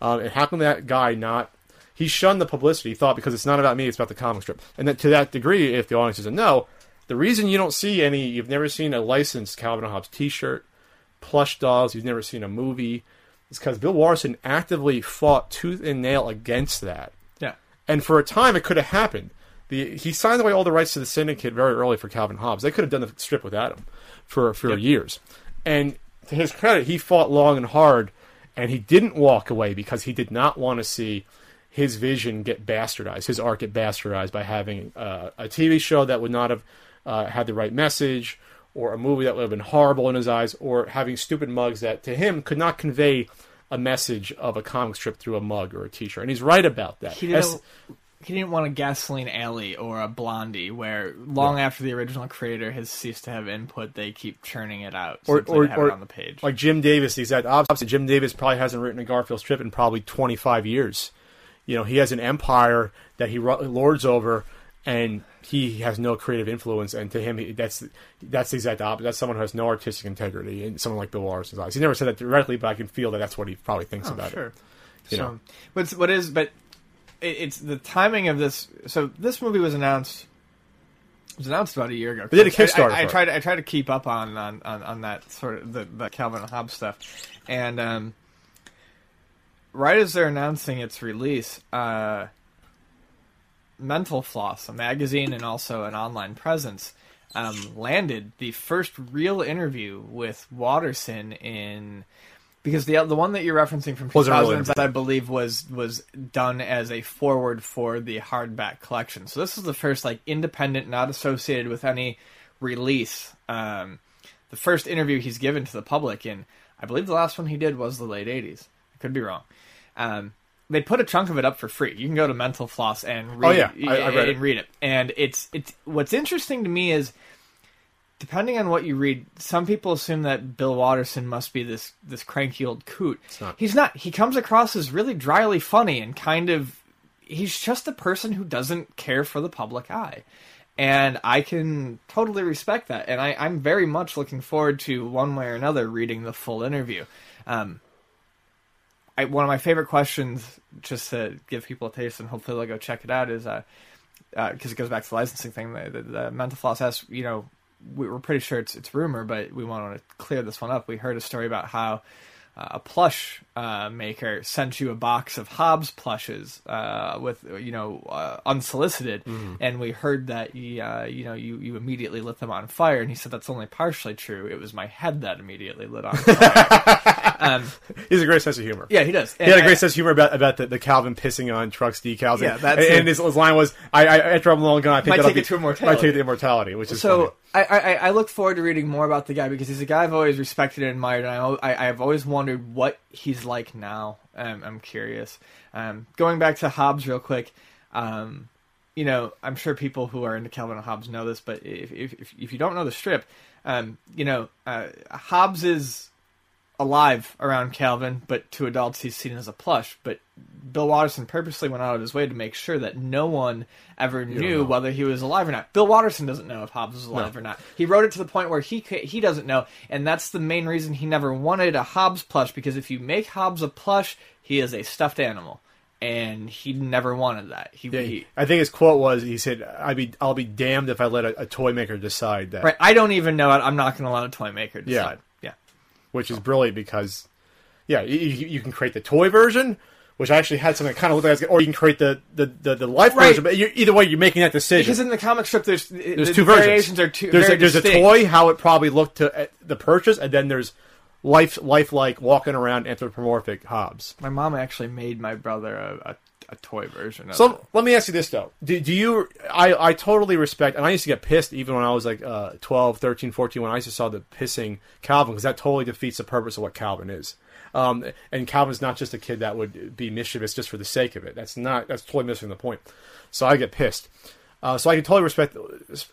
um, and how can that guy not? He shunned the publicity. He thought because it's not about me, it's about the comic strip. And that, to that degree, if the audience doesn't know, the reason you don't see any, you've never seen a licensed Calvin and Hobbes T-shirt, plush dolls, you've never seen a movie, is because Bill Watterson actively fought tooth and nail against that. Yeah. And for a time, it could have happened. The, he signed away all the rights to the syndicate very early for Calvin Hobbes. They could have done the strip without him for for years. And to his credit, he fought long and hard, and he didn't walk away because he did not want to see his vision get bastardized, his art get bastardized by having uh, a TV show that would not have uh, had the right message, or a movie that would have been horrible in his eyes, or having stupid mugs that to him could not convey a message of a comic strip through a mug or a T-shirt. And he's right about that. He That's- didn't. He didn't want a Gasoline Alley or a Blondie, where long after the original creator has ceased to have input, they keep churning it out Or- or- or- it on the page. like Jim Davis, he's at opposite. Jim Davis probably hasn't written a Garfield strip in probably 25 years. You know, he has an empire that he lords over, and he has no creative influence. And to him, that's that's the exact opposite. That's someone who has no artistic integrity, and someone like Bill Watterson's eyes. He never said that directly, but I can feel that that's what he probably thinks Oh, about sure. it. You so, know. what's what is but it, it's the timing of this. So this movie was announced. It was announced about a year ago. They did a I- Kickstarter I, I, it. tried. I tried to keep up on on, on, on that sort of the, the Calvin and Hobbes stuff, and um, right as they're announcing its release, uh, Mental Floss, a magazine and also an online presence, um, landed the first real interview with Watterson in because the the one that you're referencing from Wasn't a real 2000s, I believe, was was done as a forward for the hardback collection. So this is the first like independent, not associated with any release. Um, the first interview he's given to the public, and I believe the last one he did was the late '80s. I could be wrong. Um, they put a chunk of it up for free. You can go to Mental Floss and read, Oh, yeah. I- I read and it. read it. And it's it's what's interesting to me is depending on what you read, some people assume that Bill Watterson must be this this cranky old coot. not. He's not. He comes across as really dryly funny and kind of he's just a person who doesn't care for the public eye. And I can totally respect that. And I, I'm very much looking forward to one way or another reading the full interview. Um, I, one of my favorite questions, just to give people a taste and hopefully they'll go check it out, is uh, because it goes back to the licensing thing. The, the, the mental floss asks, you know, we, we're pretty sure it's it's rumor, but we want to clear this one up. We heard a story about how uh, a plush uh, maker sent you a box of Hobbes plushes uh, with you know uh, unsolicited, and we heard that you uh, you know you you immediately lit them on fire, and he said that's only partially true. It was my head that immediately lit on fire. um, He's a great sense of humor. yeah, he does. He had a great sense of humor about about the, the Calvin pissing on trucks decals. Yeah, and, that's and, and his, his line was, "I, I after I'm long gone, I pick Might it take the- it to immortality. take it to immortality," which is funny. so I, I I look forward to reading more about the guy because he's a guy I've always respected and admired, and I, I I've always wondered what he's like now. Um, I'm curious. Um, going back to Hobbes real quick, um, you know, I'm sure people who are into Calvin and Hobbes know this, but if if, if, you don't know the strip, um, you know, uh, Hobbes is alive around Calvin, but to adults he's seen as a plush. But Bill Watterson purposely went out of his way to make sure that no one ever knew whether he was alive or not. Bill Watterson doesn't know if Hobbes was alive or not. He wrote it to the point where he he doesn't know, and that's the main reason he never wanted a Hobbes plush because if you make Hobbes a plush, he is a stuffed animal. And he never wanted that. He, Yeah, he I think his quote was, "He said, I'd be, I'll be damned if I let a, a toy maker decide that." right. I don't even know it. I'm not going to let a toy maker decide. Yeah. Which is brilliant because, yeah, you, you you can create the toy version, which actually had something that kind of looked like, or you can create the the, the, the life Right. version. But you're, either way, you're making that decision. Because in the comic strip, there's there's the two versions. variations are two. There's a, there's a toy how it probably looked to uh, the purchase, and then there's life lifelike walking around anthropomorphic Hobbes. My mom actually made my brother a, a, a toy version of So it. let me ask you this though: Do, do you? I, I totally respect, and I used to get pissed even when I was like uh, 12, 13, 14, when I used to saw the pissing Calvin because that totally defeats the purpose of what Calvin is. Um, and Calvin's not just a kid that would be mischievous just for the sake of it. That's not. That's totally missing the point. So I get pissed. Uh, so I can totally respect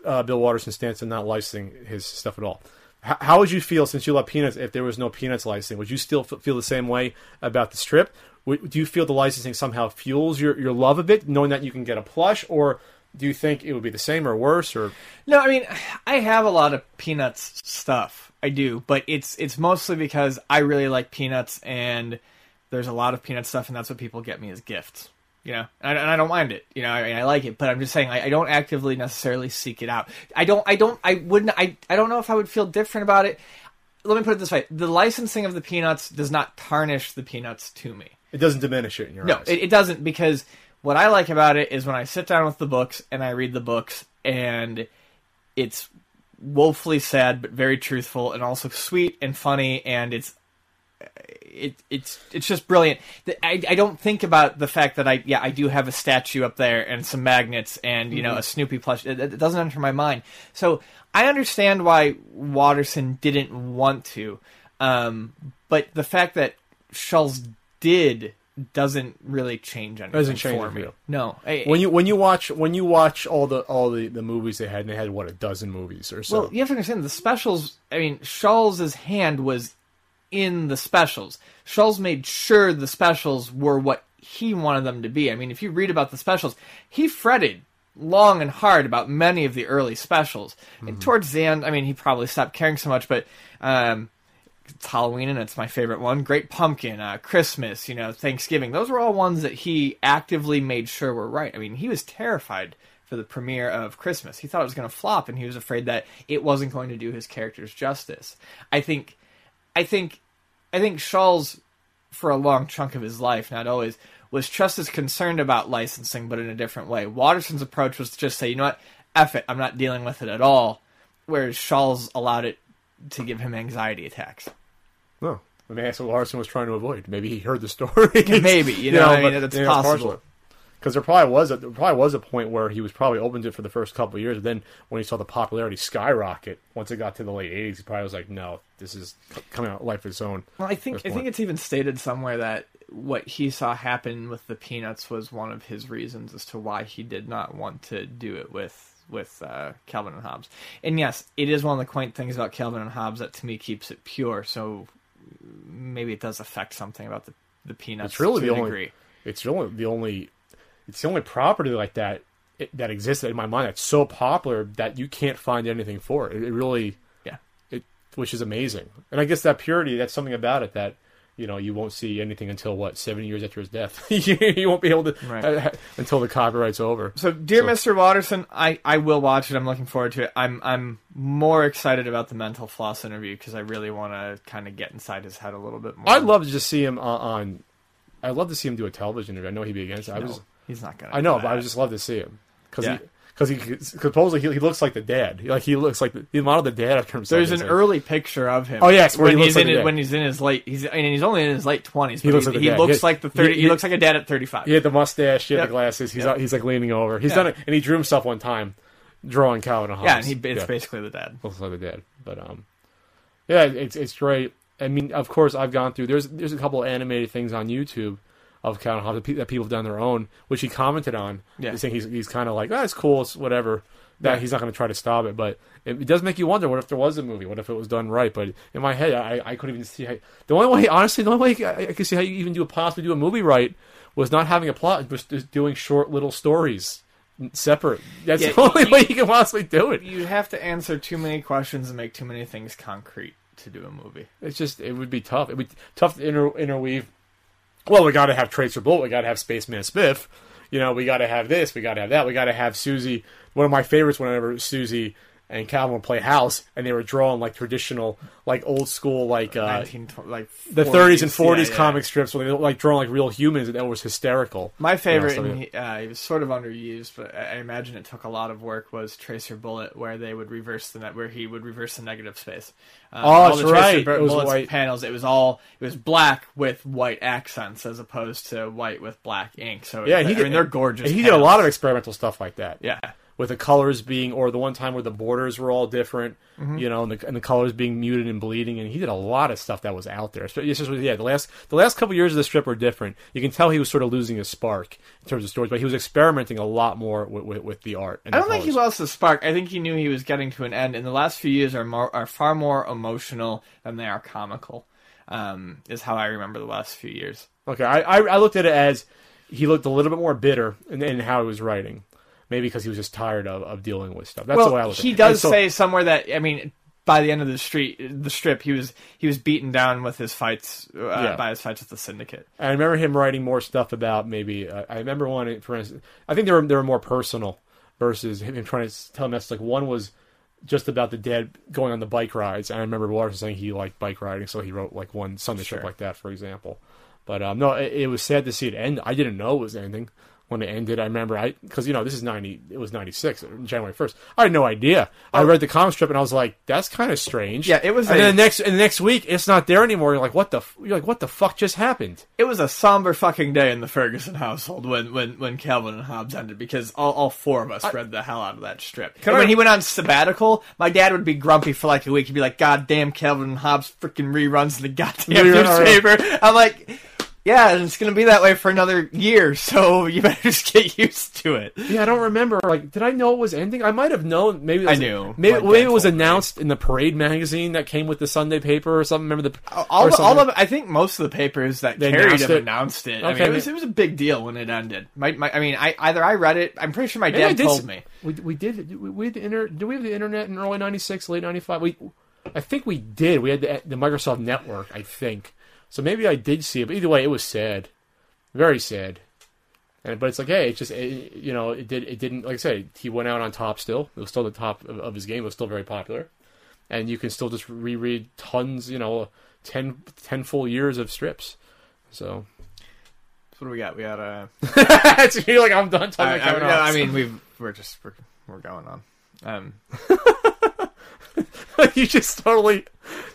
uh, Bill Watterson's stance in not licensing his stuff at all. How would you feel since you love Peanuts if there was no Peanuts licensing? Would you still feel the same way about the strip? Do you feel the licensing somehow fuels your, your love of it, knowing that you can get a plush, or do you think it would be the same or worse? Or No, I mean, I have a lot of Peanuts stuff. I do, but it's it's mostly because I really like Peanuts, and there's a lot of Peanut stuff, and that's what people get me as gifts. You know, and I, and I don't mind it. You know, I, I like it, but I'm just saying I, I don't actively necessarily seek it out. I don't. I don't. I wouldn't. I. I don't know if I would feel different about it. Let me put it this way: the licensing of the Peanuts does not tarnish the Peanuts to me. it doesn't diminish it in your No, eyes? it, it doesn't because what I like about it is when I sit down with the books and I read the books and it's woefully sad but very truthful and also sweet and funny and it's it, it's it's just brilliant. I, I don't think about the fact that I yeah I do have a statue up there and some magnets and you know a Snoopy plush. It, it doesn't enter my mind. So I understand why Watterson didn't want to, um, but the fact that Schulz did doesn't really change anything Doesn't change for me. No, I- when you when you watch when you watch all the all the, the movies they had, and they had what a dozen movies or so. Well, you have to understand the specials. I mean, Schulz's hand was in the specials. Schulz made sure the specials were what he wanted them to be. I mean, if you read about the specials, he fretted long and hard about many of the early specials. And towards the end, I mean, he probably stopped caring so much, but um, it's Halloween and it's my favorite one. Great Pumpkin, uh, Christmas, you know, Thanksgiving. Those were all ones that he actively made sure were right. I mean, he was terrified for the premiere of Christmas. He thought it was going to flop, and he was afraid that it wasn't going to do his characters justice. I think, I think, I think Schulz, for a long chunk of his life, not always, was just as concerned about licensing, but in a different way. Watterson's approach was to just say, you know what, F it, I'm not dealing with it at all. Whereas Schulz allowed it to give him anxiety attacks. No. I mean, that's what Larson was trying to avoid. Maybe he heard the story. Maybe, you know, I mean, that's possible. Because there probably was a there probably was a point where he was probably open to it for the first couple of years. But then when he saw the popularity skyrocket, once it got to the late '80s, he probably was like, "No, this is coming out life of its own." Well, I think I think it's even stated somewhere that what he saw happen with the Peanuts was one of his reasons as to why he did not want to do it with with uh, Calvin and Hobbes. And yes, it is one of the quaint things about Calvin and Hobbes that to me keeps it pure. So maybe it does affect something about the the Peanuts. It's really to the only. degree. It's only the only. It's the only property like that it, that exists in my mind that's so popular that you can't find anything for it. It, it really, Yeah. it which is amazing. And I guess that purity, that's something about it that you know you won't see anything until what seven years after his death. you won't be able to Right. uh, until the copyright's over. So, dear So- Mr. Watterson, I, I will watch it. I'm looking forward to it. I'm I'm more excited about the mental floss interview because I really want to kind of get inside his head a little bit more. I'd love to just see him on. on I'd love to see him do a television interview. I know he'd be against it. I No, was. He's not gonna. I know, do but I would just love to see him because Yeah. he because he supposedly he, he looks like the dad. Like he looks like the, he modeled the dad after himself. There's an say. early picture of him. Oh, yes, where when he he's like in a it, when he's in his late. He's I mean he's only in his late twenties. He He looks looks like he, the dad. looks He- like the thirty. he- He, looks like a dad at 35. He had the mustache, he had Yep. the glasses. He's Yep. he's like leaning over. He's Yeah. done it, and he drew himself one time drawing Calvin and Hobbes. Yeah, and he, it's yeah, basically the dad. looks like the dad. But um, yeah, it's it's great. I mean, of course, I've gone through. There's there's a couple of animated things on YouTube of Calvin and Hobbes that that people have done their own, which he commented on. Yeah. Saying he's he's kind of like, that's it's cool, it's whatever. That Yeah. he's not going to try to stop it, but it, it does make you wonder: what if there was a movie? What if it was done right? But in my head, I, I couldn't even see how. The only way, honestly, the only way I, I could see how you even do a possibly do a movie right was not having a plot, just, just doing short little stories separate. That's Yeah, the only you- way you can possibly do it. You have to answer too many questions and make too many things concrete to do a movie. It's just it would be tough. It would be tough to inter- interweave. Well, we got to have Tracer Bullet, We got to have Spaceman Spiff, You know, we got to have this. We got to have that. We got to have Susie. One of my favorites whenever Susie and Calvin would play house, and they were drawing like traditional, like old school, like uh, 19, like the 30s and 40s, 40s yeah, yeah. comic strips where they like drawing like real humans, and that was hysterical. My favorite, You know, and he, uh, he was sort of underused, but I I imagine it took a lot of work. Was Tracer Bullet, where they would reverse the net, where he would reverse the negative space. Uh, Oh, all that's the right. Bu- It was white. panels. It was all it was black with white accents, as opposed to white with black ink. So Yeah, I and he mean did, they're gorgeous. he did a lot of experimental stuff like that. yeah. With the colors being, or the one time where the borders were all different, Mm-hmm. you know, and the, and the colors being muted and bleeding, and he did a lot of stuff that was out there. It's just yeah, the last the last couple years of the strip were different. You can tell he was sort of losing his spark in terms of stories, but he was experimenting a lot more with, with, with the art. And I don't think he lost the spark. I think he knew he was getting to an end. And the last few years are more are far more emotional than they are comical. Um, is how I remember the last few years. Okay, I, I I looked at it as he looked a little bit more bitter in, in how he was writing. Maybe because he was just tired of, of dealing with stuff. That's the way I well, look at he it. does so- say somewhere that I mean, by the end of the street, the strip, he was he was beaten down with his fights uh, Yeah. by his fights with the syndicate. I remember him writing more stuff about maybe. Uh, I remember one, for instance. I think they were they were more personal versus him trying to tell a message. Like one was just about the dead going on the bike rides. And I remember Waters saying he liked bike riding, so he wrote like one Sunday strip Sure. like that, for example. But um, no, it, it was sad to see it end. I didn't know it was ending when it ended. I remember I because you know this is ninety. It was ninety six, January first. I had no idea. I oh. read the comic strip and I was like, that's kind of strange. Yeah, it was And a- then the next and the next week, it's not there anymore. You're like, what the? You're like, what the fuck just happened? It was a somber fucking day in the Ferguson household when when, when Calvin and Hobbes ended because all, all four of us read the hell out of that strip. And I- when he went on sabbatical, my dad would be grumpy for like a week. He'd be like, "God damn, Calvin and Hobbes freaking reruns in the goddamn newspaper." I'm like. Yeah, and it's gonna be that way for another year, so you better just get used to it. Yeah, I don't remember. Like, did I know it was ending? I might have known. Maybe it I knew. Maybe, dad maybe it was told me. announced in the Parade magazine that came with the Sunday paper or something. Remember the All, the, all of I think most of the papers that They carried announced it? announced it. I mean, it was, it was a big deal when it ended. My, my, I mean, I either I read it. I'm pretty sure my Maybe dad told me. We, we did. We, we had the inter, Did we have the internet in early '96, late '95? We, I think we did. We had the, the Microsoft Network. I think so. Maybe I did see it. But either way, it was sad, very sad. And but it's like, hey, it just it, you know, it did. It didn't like I said. He went out on top. Still, it was still the top of, of his game. It was still very popular, and you can still just reread tons. You know, 10, 10 full years of strips. So What do we got? We got uh, so you're like, I'm done talking I, about I, Kevin no, Hobbes. I mean, we've we're just we're, we're going on. Um, you just totally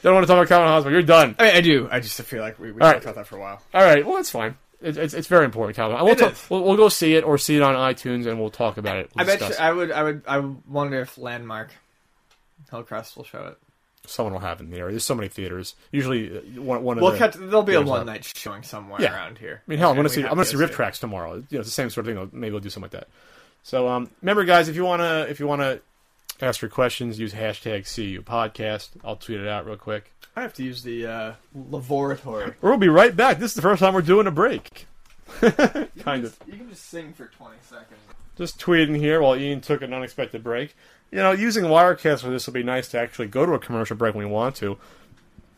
don't want to talk about Calvin but you're done. I mean, I do. I just feel like we, we All talked right. about that for a while. All right, well that's fine. It, it's it's very important, Calvin. We'll, talk, we'll we'll go see it or see it on iTunes, and we'll talk about it. We'll I bet you, I would I would I wonder if Landmark Hillcrest will show it. Someone will have it in the area. There's so many theaters. Usually, uh, one, one of We'll the. catch. There'll be a one night showing somewhere Yeah. around here. I mean, hell, I'm gonna see. I'm gonna see it. Tracks tomorrow. You know, it's the same sort of thing. Maybe we'll do something like that. So, um, remember, guys, if you wanna, if you wanna ask your questions, use hashtag CU Podcast. I'll tweet it out real quick. I have to use the uh, laboratory. We'll be right back. This is the first time we're doing a break. kind of. You can just sing for twenty seconds. Just tweeting here while Ian took an unexpected break. You know, using Wirecast for this will be nice to actually go to a commercial break when we want to.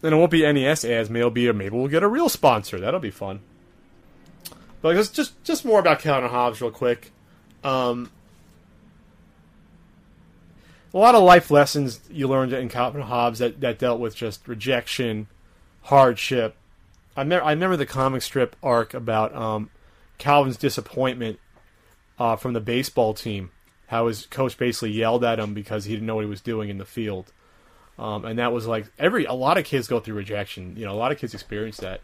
And it won't be NES ads. Maybe it'll be, maybe we'll get a real sponsor. That'll be fun. But just just just more about Calvin Hobbes real quick. Um, a lot of life lessons you learned in Calvin Hobbes that, that dealt with just rejection, hardship. I, me- I remember the comic strip arc about um, Calvin's disappointment uh, from the baseball team. How his coach basically yelled at him because he didn't know what he was doing in the field, um, and that was like every a lot of kids go through rejection. You know, a lot of kids experience that,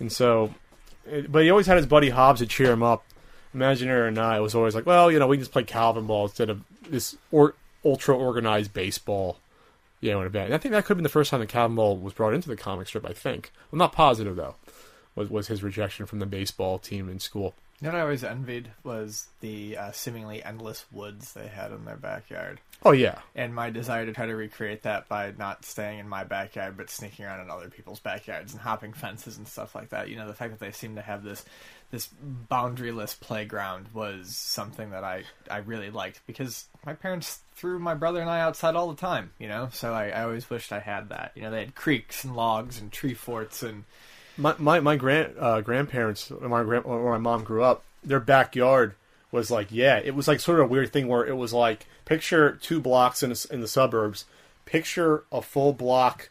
and so, it, but he always had his buddy Hobbes to cheer him up. Imaginary or not, it was always like, well, you know, we can just play Calvin ball instead of this or, ultra organized baseball. You know, in a band. And I think that could have been the first time that ball was brought into the comic strip. I think I'm not positive though. Was was his rejection from the baseball team in school? You know what I always envied was the uh, seemingly endless woods they had in their backyard, Oh yeah, and my desire to try to recreate that by not staying in my backyard but sneaking around in other people's backyards and hopping fences and stuff like that. You know, the fact that they seem to have this this boundaryless playground was something that I I really liked because my parents threw my brother and I outside all the time. You know, so I, I always wished I had that. You know, they had creeks and logs and tree forts and my my, my grand uh, grandparents, when my grand, where my mom grew up, their backyard was like yeah, it was like sort of a weird thing where it was like picture two blocks in the, in the suburbs, picture a full block.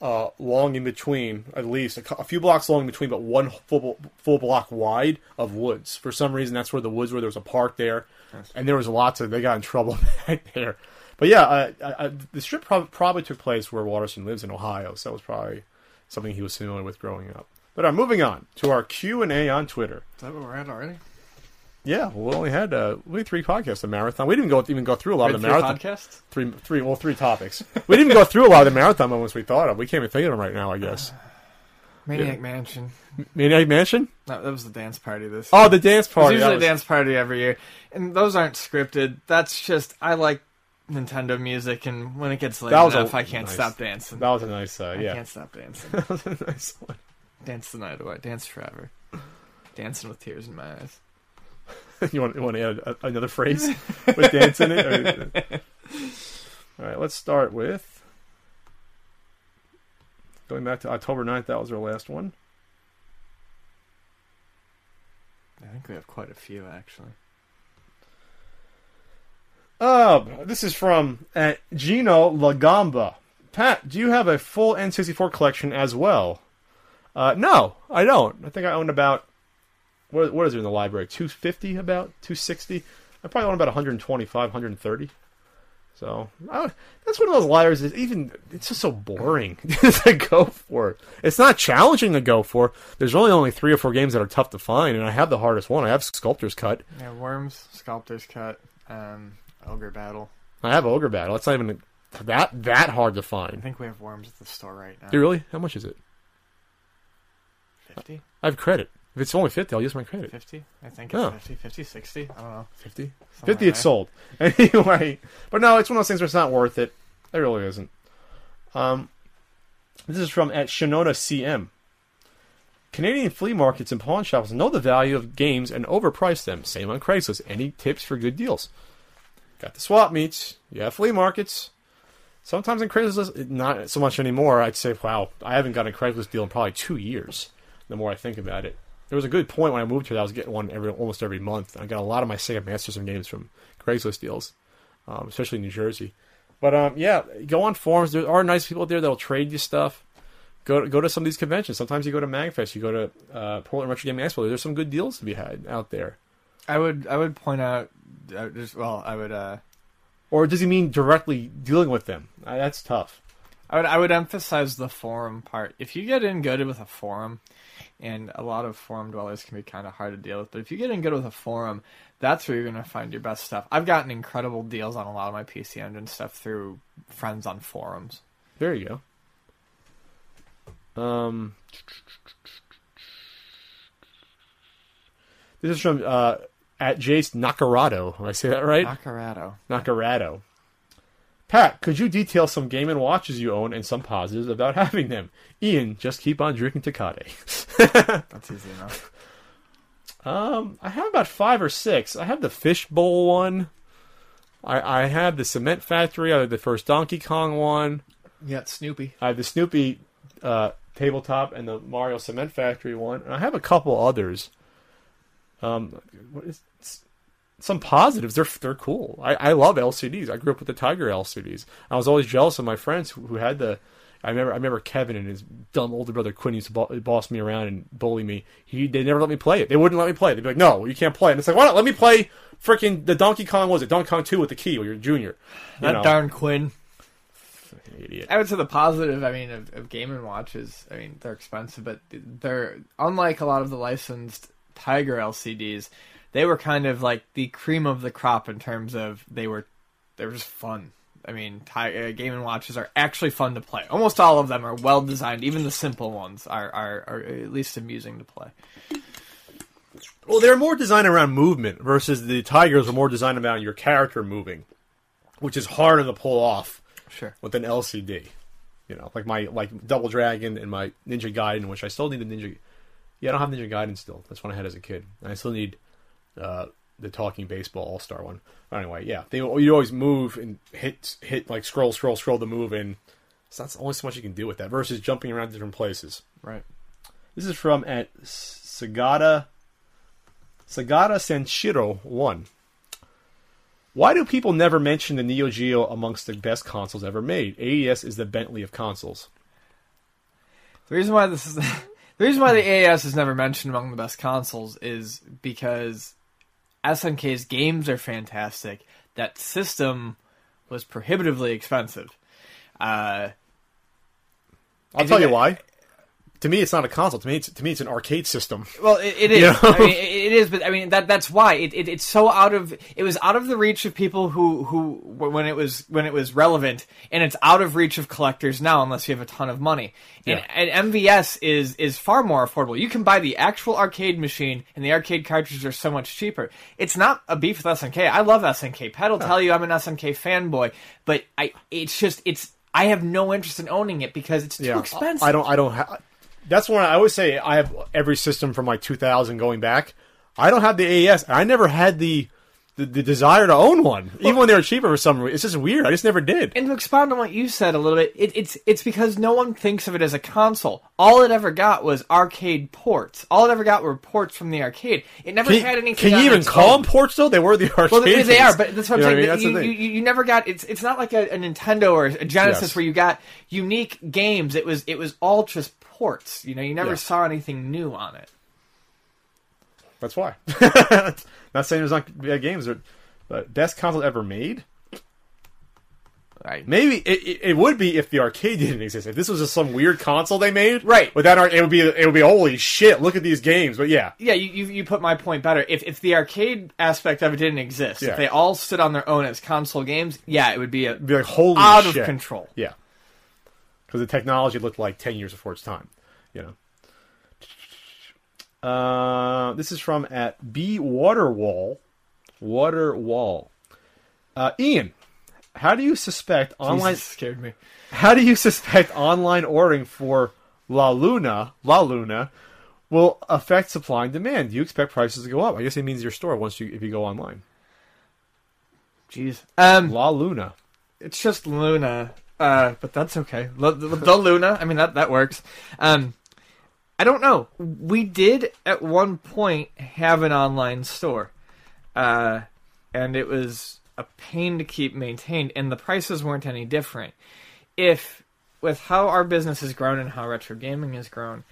Uh, long in between, at least a, a few blocks long in between, but one full full block wide of woods. For some reason, that's where the woods were. There was a park there, and there was lots of. They got in trouble back there. But yeah, I, I, the strip prob- probably took place where Watterson lives in Ohio, so it was probably something he was familiar with growing up. But uh, moving on to our Q and A on Twitter. is that what we're at already? Yeah, we only had uh, we had three podcasts, the marathon. We didn't go even go through a lot of the Three marathon. podcasts. Three, three, well, three topics. we didn't even go through a lot of the marathon moments we thought of. We can't even think of them right now. I guess. Maniac Mansion. Maniac Mansion. No, that was the dance party this. Oh, the dance There's party. usually that a dance party every year, and those aren't scripted. That's just I like Nintendo music, and when it gets late That was a- enough, I can't nice. stop dancing. That was a nice. Uh, I can't stop dancing. that was a nice one. Dance the night away. Dance forever. Dancing with tears in my eyes. you want you want to add a, another phrase with dance in it? Or- All right, let's start with going back to October 9th. That was our last one. I think we have quite a few actually. Oh, this is from uh, Gino Lagamba. Pat, do you have a full N64 collection as well? Uh, no, I don't. I think I own about what, what is it in the library? 250 about 260. I probably own about 125, 130. So I, that's one of those liars. Is even it's just so boring to go for. It's not challenging to go for. There's really only three or four games that are tough to find, and I have the hardest one. I have Sculptor's Cut. Yeah, Worms, Sculptor's Cut, um, Ogre Battle. I have Ogre Battle. It's not even that that hard to find. I think we have Worms at the store right now. Do you really? How much is it? Fifty. I have credit. If it's only 50, I'll use my credit. 50? I think it's Oh. 50, 50, 60. I don't know. 50? Somewhere 50 it's sold. Anyway, but no, it's one of those things where it's not worth it. It really isn't. Um, this is from at Shinoda CM. Canadian flea markets and pawn shops know the value of games and overprice them. Same on Craigslist. Any tips for good deals? Got the swap meets. You have flea markets. Sometimes in Craigslist, not so much anymore. I'd say, wow, I haven't got a Craigslist deal in probably two years. The more I think about it, there was a good point when I moved here that I was getting one every almost every month. I got a lot of my Sega Master System games from Craigslist deals, um, especially in New Jersey. But um, yeah, go on forums. There are nice people there that'll trade you stuff. go to, go to some of these conventions. Sometimes you go to Magfest, you go to uh, Portland Retro Gaming Expo. There's some good deals to be had out there. I would I would point out uh, just well I would uh Or does he mean directly dealing with them? Uh, that's tough. I would I would emphasize the forum part. If you get in good with a forum, and a lot of forum dwellers can be kind of hard to deal with, but if you get in good with a forum, that's where you're gonna find your best stuff. I've gotten incredible deals on a lot of my PC Engine stuff through friends on forums. There you go. Um, this is from uh, at Jace Nakarado. Did I say that right? Nakarado. Nakarado. Pat, could you detail some Game and Watches you own and some positives about having them? Ian, just keep on drinking Tecate. That's easy enough. Um, I have about five or six. I have the Fishbowl one. I I have the Cement Factory. I have the first Donkey Kong one. Yeah, Snoopy. I have the Snoopy uh, tabletop and the Mario Cement Factory one. And I have a couple others. Um, what is some positives? They're they're cool. I, I love LCDs. I grew up with the Tiger LCDs. I was always jealous of my friends who, who had the. I remember I remember Kevin and his dumb older brother Quinn used to bo- boss me around and bully me. He they never let me play it. They wouldn't let me play it. They'd be like, "No, you can't play." it. And it's like, "Why not? Let me play freaking the Donkey Kong. Was it Donkey Kong Two with the key when you're a junior?" You That darn Quinn. idiot. I would say the positive, I mean, of, of Game and Watches. I mean, they're expensive, but they're unlike a lot of the licensed Tiger LCDs. They were kind of like the cream of the crop in terms of they were they were just fun. I mean, Ti- uh, Game and Watches are actually fun to play. Almost all of them are well designed. Even the simple ones are, are, are at least amusing to play. Well, they're more designed around movement versus the Tigers are more designed around your character moving, which is harder to pull off Sure. with an LCD. You know, like my like Double Dragon and my Ninja Gaiden, which I still need the Ninja. Yeah, I don't have Ninja Gaiden still. That's one I had as a kid. And I still need uh, the Talking Baseball All Star one. Anyway, yeah, they you always move and hit hit like scroll scroll scroll to move, and it's not only so much you can do with that versus jumping around different places. Right. This is from at Segata Segata Sanshiro one. Why do people never mention the Neo Geo amongst the best consoles ever made? AES is the Bentley of consoles. The reason why this is the reason why the AES is never mentioned among the best consoles is because SNK's games are fantastic. That system was prohibitively expensive. Uh, I'll tell you I- why. To me, it's not a console. To me, it's, to me, it's an arcade system. well, it, it is. You know? I mean, it, is, but I mean that that's why it, it it's so out of it was out of the reach of people who who when it was when it was relevant, and it's out of reach of collectors now unless you have a ton of money. And, and MVS is is far more affordable. You can buy the actual arcade machine, and the arcade cartridges are so much cheaper. It's not a beef with SNK. I love SNK. Pat will tell you I'm an SNK fanboy, but I it's just it's I have no interest in owning it because it's too expensive. I don't. I don't. Ha- that's when I always say I have every system from like 2000 going back. I don't have the AES. I never had the the, the desire to own one, even when they were cheaper for some reason. It's just weird. I just never did. And to expound on what you said a little bit, it, it's it's because no one thinks of it as a console. All it ever got was arcade ports. All it ever got were ports from the arcade. It never Can, had you- anything. can you even call own. them ports though? They were the arcade. Well, they, they are, but that's what You know I'm what I mean? saying. You, you, you never got it's it's not like a, a Nintendo or a Genesis Yes. where you got unique games. It was it was all just ports. You know, you never Yeah. saw anything new on it. That's why. not saying there's not bad games, but- but best console ever made. Right. Maybe it, it, would be if the arcade didn't exist. If this was just some weird console they made, Right. Without ar- it would be it would be holy shit. Look at these games. But yeah, Yeah, you, you you put my point better. If if the arcade aspect of it didn't exist, Yeah. if they all stood on their own as console games, yeah, it would be a it'd be like holy out shit. of control. Yeah, because the technology looked like ten years before its time. You know. Uh, this is from at B Waterwall. Waterwall. Uh, Ian, how do you suspect online? Jesus, scared me. How do you suspect online ordering for La Luna, La Luna, will affect supply and demand? Do you expect prices to go up? I guess it means your store once you if you go online. Jeez. Um, La Luna. it's just Luna, uh, but that's okay. The, the, Luna, I mean that that works. Um, I don't know. We did at one point have an online store, uh, and it was a pain to keep maintained, and the prices weren't any different. If with how our business has grown and how retro gaming has grown,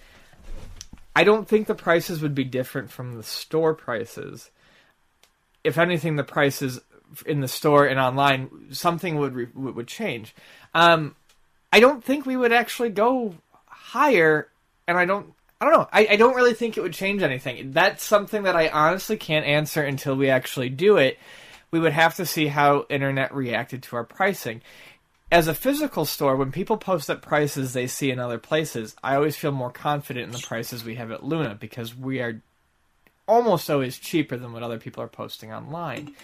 I don't think the prices would be different from the store prices. If anything, the prices in the store and online something would re- would change. Um, I don't think we would actually go higher, and I don't. I don't know. I, I don't really think it would change anything. That's something that I honestly can't answer until we actually do it. We would have to see how internet reacted to our pricing. As a physical store, when people post up prices they see in other places, I always feel more confident in the prices we have at Luna because we are almost always cheaper than what other people are posting online.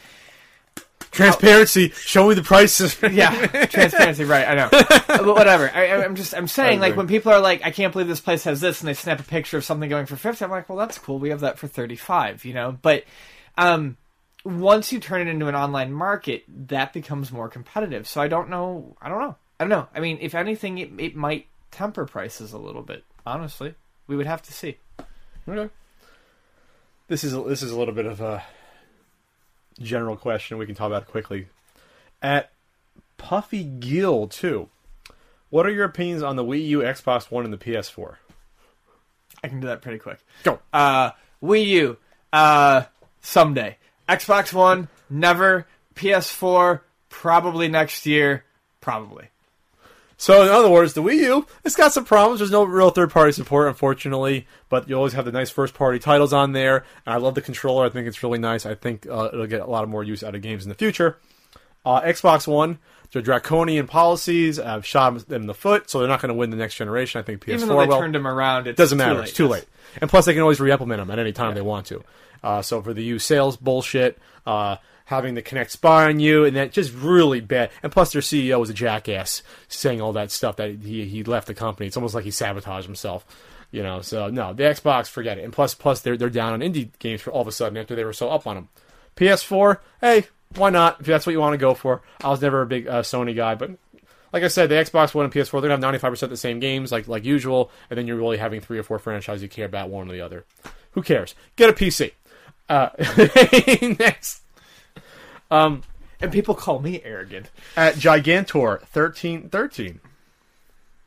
Transparency. Show me the prices. yeah, transparency, right? I know, but whatever. I, I'm just, I'm saying, like, when people are like, "I can't believe this place has this," and they snap a picture of something going for fifty, I'm like, "Well, that's cool. We have that for thirty-five, you know." But um, once you turn it into an online market, that becomes more competitive. So I don't know. I don't know. I don't know. I mean, if anything, it, it might temper prices a little bit. Honestly, we would have to see. Okay. This is this is a little bit of a general question. We can talk about quickly. At Puffy Gill too. What are your opinions on the Wii U, Xbox One, and the PS4? I can do that pretty quick. Go. Uh, Wii U, uh, someday. Xbox One, never. PS4, probably next year. Probably. So in other words, the Wii U, it's got some problems. There's no real third-party support, unfortunately, but you always have the nice first-party titles on there. And I love the controller. I think it's really nice. I think uh, it'll get a lot of more use out of games in the future. Uh, Xbox One, their draconian policies have shot them in the foot, so they're not going to win the next generation. I think PS4 Even though they turned them around, it doesn't matter. It's too late. And plus, they can always re-implement them at any time they want to. Uh, so for the U sales bullshit, uh, having the Kinect spy on you, and that just really bad. And plus, their CEO was a jackass, saying all that stuff that he he left the company. It's almost like he sabotaged himself. You know, so no, the Xbox, forget it. And plus, plus they're they're down on indie games for all of a sudden after they were so up on them. PS4, hey, why not? If that's what you want to go for. I was never a big uh, Sony guy, but like I said, the Xbox One and PS4, they're gonna have 95% the same games, like like usual, and then you're really having three or four franchises you care about one or the other. Who cares? Get a PC. Uh, next, And people call me arrogant. at Gigantor 1313.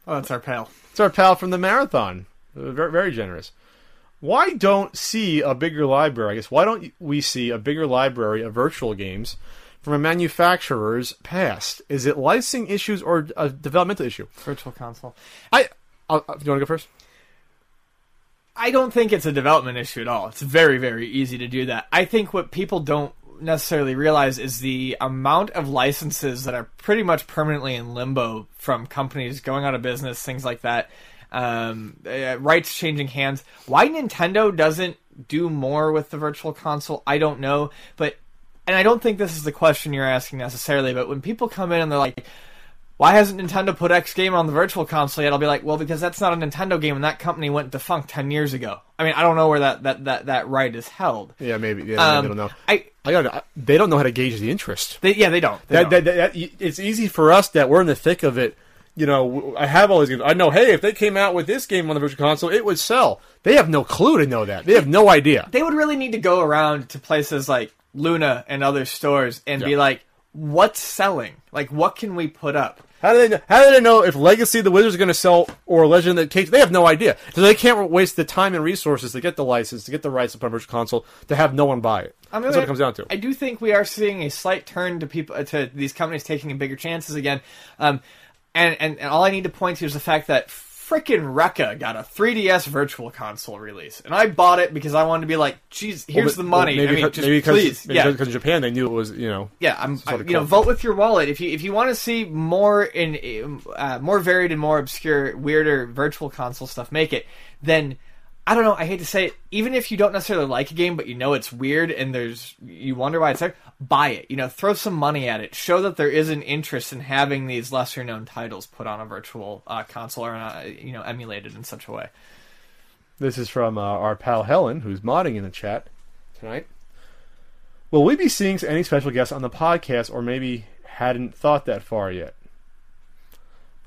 Oh, that's our pal. It's our pal from the marathon. Uh, Very, very generous. Why don't see a bigger library? I guess why don't we see a bigger library of virtual games from a manufacturer's past? Is it licensing issues or a developmental issue? Virtual console. I. I'll, do you want to go first? I don't think it's a development issue at all. It's very, very easy to do that. I think what people don't necessarily realize is the amount of licenses that are pretty much permanently in limbo from companies going out of business, things like that, um, uh, rights changing hands. Why Nintendo doesn't do more with the virtual console, I don't know. But, and I don't think this is the question you're asking necessarily, but when people come in and they're like, why hasn't Nintendo put X game on the virtual console yet? I'll be like, well, because that's not a Nintendo game, and that company went defunct ten years ago. I mean, I don't know where that that that, that right is held. Yeah, maybe. Yeah, Um, they don't know. I, I got. They don't know how to gauge the interest. they, yeah, they don't. They That, don't. that, it's easy for us that we're in the thick of it. You know, I have all these games. I know, hey, if they came out with this game on the virtual console, it would sell. They have no clue to know that. They have no idea. they would really need to go around to places like Luna and other stores and be like, what's selling? Like, what can we put up? How do they know, how do they know if Legacy of the Wizards are going to sell or Legend of the Cage? They have no idea. So they can't waste the time and resources to get the license, to get the rights to virtual console, to have no one buy it. I mean, That's what it comes down to. I do think we are seeing a slight turn to people to these companies taking bigger chances again. Um, and, and and all I need to point to is the fact that frickin' Rekka got a 3DS Virtual Console release, and I bought it because I wanted to be like, "Geez, here's Well, the money." Maybe I mean, because, just maybe because, please, maybe yeah. because Japan they knew it was, you know. Yeah, I'm. sort I, of you know, vote with your wallet if you if you want to see more in uh, more varied and more obscure, weirder virtual console stuff. Make it. Then I don't know. I hate to say it. Even if you don't necessarily like a game, but you know it's weird and there's you wonder why it's there, buy it. You know, throw some money at it. Show that there is an interest in having these lesser known titles put on a virtual uh, console or uh, you know emulated in such a way. This is from uh, our pal Helen, who's modding in the chat tonight. Will we be seeing any special guests on the podcast, or maybe hadn't thought that far yet?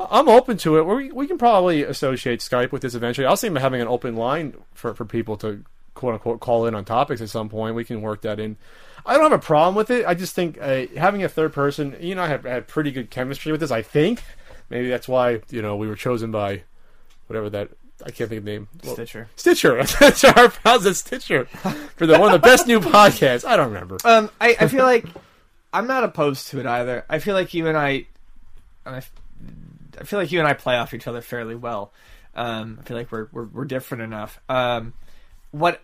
I'm open to it. We we can probably associate Skype with this eventually. I'll see him having an open line for, for people to quote unquote call in on topics at some point. We can work that in. I don't have a problem with it. I just think uh, having a third person, you know, I have had pretty good chemistry with this. I think Maybe that's why you know we were chosen by whatever that I can't think of the name. Well, Stitcher. Stitcher. That's our pals at Stitcher for the one of the best new podcasts. I don't remember. Um, I, I feel like I'm not opposed to it either. I feel like you and I, and I, I feel like you and I play off each other fairly well. Um, I feel like we're we're, we're different enough. Um, what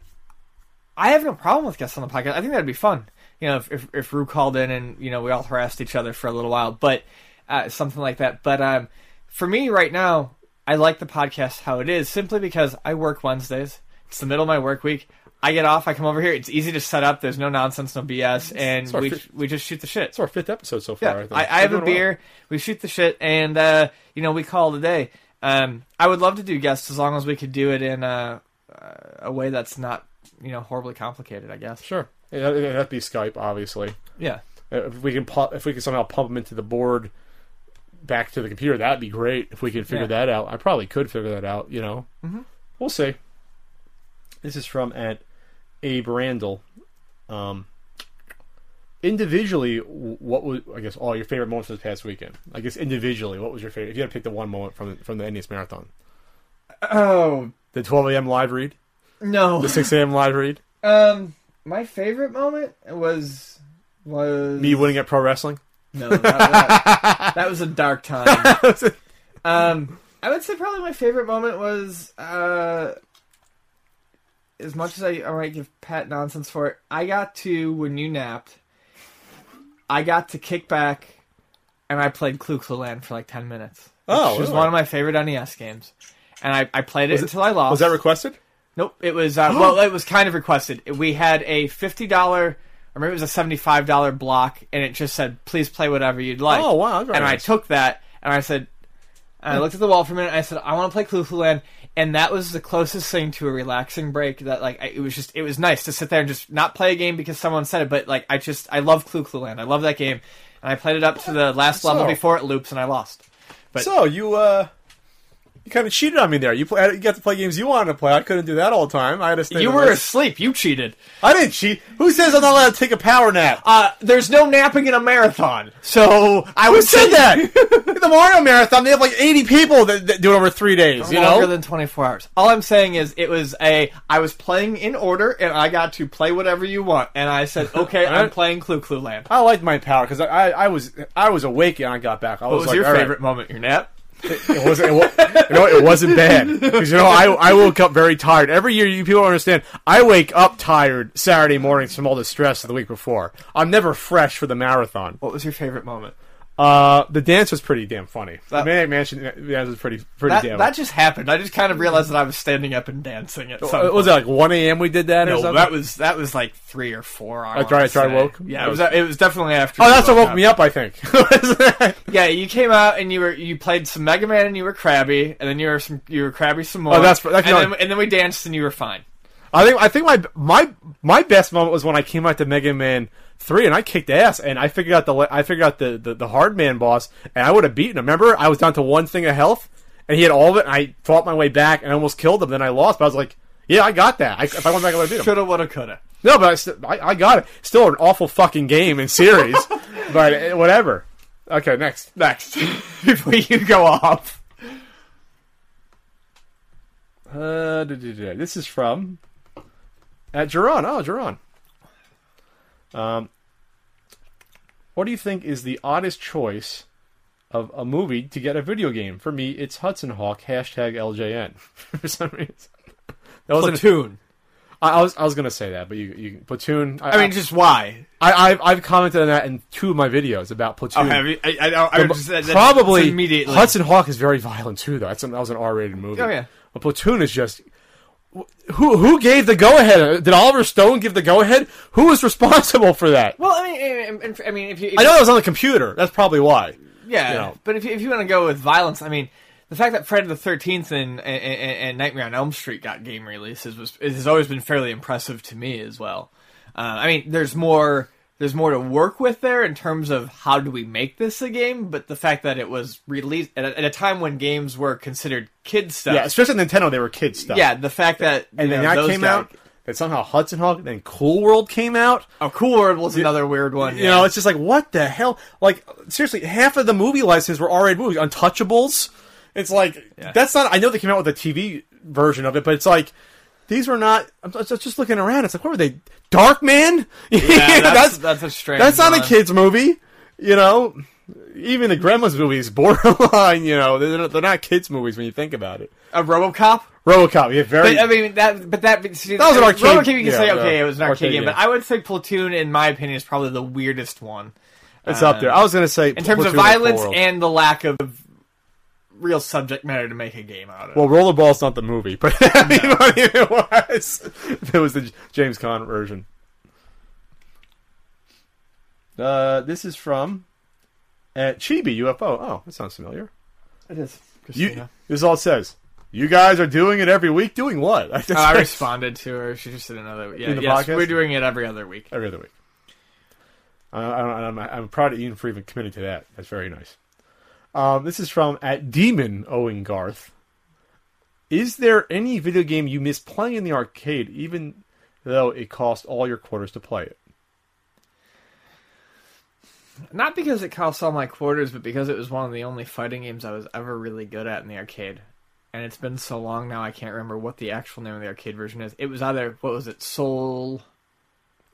I have no problem with guests on the podcast. I think that'd be fun. You know, if if, if Rue called in and you know we all harassed each other for a little while, but uh, something like that. But um, for me right now, I like the podcast how it is simply because I work Wednesdays. It's the middle of my work week. I get off. I come over here. It's easy to set up. There's no nonsense, no BS, and we fi- we just shoot the shit. It's our fifth episode so far. Yeah, I, think. I, I have We're a doing well. beer. We shoot the shit, and uh, you know we call it a day. Um, I would love to do guests as long as we could do it in a, a way that's not you know horribly complicated. I guess. Sure. Yeah, it'd be Skype, obviously. Yeah. If we can, pu- if we can somehow pump them into the board, back to the computer, that'd be great. If we could figure Yeah. that out, I probably could figure that out. You know, mm-hmm. we'll see. This is from at Abe Randall. Um, individually, what was I guess all your favorite moments this past weekend? I guess individually, what was your favorite? If you had to pick the one moment from from the NES Marathon, Oh the 12 a.m. live read, no. the 6 a.m. live read, Um, my favorite moment was was me winning at pro wrestling. No, that, that, that was a dark time. Um, I would say probably my favorite moment was uh, as much as I, I might give Pat nonsense for it. I got to when you napped. I got to kick back, and I played Clu Clu Land for like ten minutes. Oh, which was really? one of my favorite NES games, and I, I played it it- until I lost. Was that requested? Nope. It was uh, well, it was kind of requested. We had a fifty dollar, or maybe it was a seventy five dollar block, and it just said, "Please play whatever you'd like." Oh, wow, And I took that, and I said, and I looked at the wall for a minute. And I said, "I want to play Clu Clu Land," and that was the closest thing to a relaxing break. That like I, it was just it was nice to sit there and just not play a game because someone said it, but like I just I love Clu Clu Land. I love that game, and I played it up to the last level So- before it loops, and I lost. But- so you uh, you kind of cheated on me there. You play, you got to play games you wanted to play. I couldn't do that all the time. I had to stay. You were this. asleep. You cheated. I didn't cheat. Who says I'm not allowed to take a power nap? Uh, there's no napping in a marathon, so I was Who said that? In the Mario Marathon, they have like 80 people that, that do it over three days. You longer know. than 24 hours. All I'm saying is it was a I was playing in order and I got to play whatever you want and I said okay I'm playing Clu Clu Land. I liked my power because I, I, I was I was awake and I got back. I What was, was like, your all right. favorite moment? Your nap? It wasn't. It, you know, it wasn't bad because you know I I woke up very tired. Every year, you people don't understand. I wake up tired Saturday mornings from all the stress of the week before. I'm never fresh for the marathon. What was your favorite moment? Uh, the dance was pretty damn funny. That- the Maniac Mansion dance was pretty pretty That, damn. that just happened. I just kind of realized that I was standing up and dancing at some Uh, was it like 1 a.m. we did that? or No, something? that was that was like three or four. I I tried- wanna tried say. woke? Yeah, it was. It was definitely after. Oh, that's what woke woke me up. I think. Yeah, you came out and you were you played some Mega Man and you were crabby, and then you were some you were crabby some more. Oh, that's- that's and, then, and then we danced and you were fine. I think I think my my my best moment was when I came out to Mega Man three and I kicked ass and I figured out the I figured out the the, the hard man boss and I would have beaten him. Remember, I was down to one thing of health and he had all of it. and I fought my way back and I almost killed him. Then I lost, but I was like, yeah, I got that. I, if I went back, I would have beat him. Shoulda, woulda, coulda. No, but I, st- I I got it. Still an awful fucking game and series, but uh, whatever. Okay, next. Next, before you go off. Uh, this is from at Geron. Oh, Geron. Um, what do you think is the oddest choice of a movie to get a video game? For me, it's Hudson Hawk. Hashtag LJN. For some reason, that wasn't. Platoon. I, I was I was gonna say that, but you you Platoon. I, I mean, just why? I, I've I've commented on that in two of my videos about Platoon. Oh, you? I, I, I, I just, that- probably immediately. Hudson Hawk is very violent too, though. That's that was an R-rated movie. Oh, yeah. but Platoon is just who who gave the go ahead? Did Oliver Stone give the go ahead? Who was responsible for that? Well, I mean, I mean, if you, if I know it was on the computer. That's probably why. yeah, you know. but if you, if you want to go with violence, I mean, the fact that Friday the Thirteenth and, and and Nightmare on Elm Street got game releases was has always been fairly impressive to me as well. Uh, I mean, there's more there's more to work with there in terms of how do we make this a game, but the fact that it was released at a, at a time when games were considered kid stuff. Yeah, especially Nintendo. They were kid stuff. Yeah, the fact that and then know, that came out. that somehow Hudson Hawk then Cool World came out. Oh, Cool World was another weird one. You know, it's just like what the hell? Like seriously, half of the movie licenses were R-rated movies. Untouchables. It's like Yeah. that's not. I know they came out with a TV version of it, but it's like these were not. I'm just just looking around. It's like what were they? Darkman. yeah, that's, that's a strange. That's not a kids movie, you know. Even the Gremlins movies borderline, you know. They're, they're not kids movies when you think about it. A RoboCop. RoboCop, yeah, very. But I mean that, but that see, That was an uh, arcade- RoboCop, you can yeah, say yeah, okay, it was an arcade, arcade game, game. but I would say Platoon, in my opinion, is probably the weirdest one it's up there. Um, I was gonna say in terms of Platoon or violence and the lack of real subject matter to make a game out of. Well, Rollerball's not the movie, but I mean, what it was. It was the James Caan version. Uh, this is from uh, Chibi UFO. Oh, that sounds familiar. it is. You, this is all it says. You guys are doing it every week. Doing what? I just Oh, I responded to her. She just did another. Yeah, In the yes, podcast? we're doing it every other week. every other week. Uh, I, I'm, I'm proud of Ian for even committing to that. That's very nice. Um, this is from at Demon Owen Garth. Is there any video game you miss playing in the arcade, even though it cost all your quarters to play it? Not because it cost all my quarters, but because it was one of the only fighting games I was ever really good at in the arcade. And it's been so long now, I can't remember what the actual name of the arcade version is. It was either what was it, Soul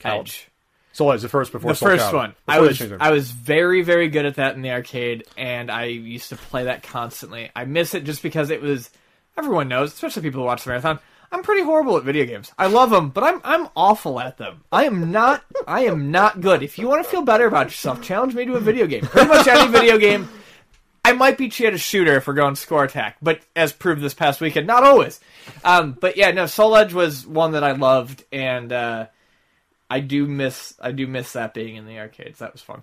Calibur. Edge. Soul Edge, the first before the Soul first Calibur. one. Before I was. I was very very good at that in the arcade, and I used to play that constantly. I miss it just because it was. Everyone knows, especially people who watch the marathon. I'm pretty horrible at video games. I love them, but I'm I'm awful at them. I am not I am not good. If you want to feel better about yourself, challenge me to a video game. Pretty much any video game. I might beat you at a shooter if we're going score attack, but as proved this past weekend, not always. Um, but yeah, no, Soul Edge was one that I loved, and uh, I do miss I do miss that being in the arcades. That was fun.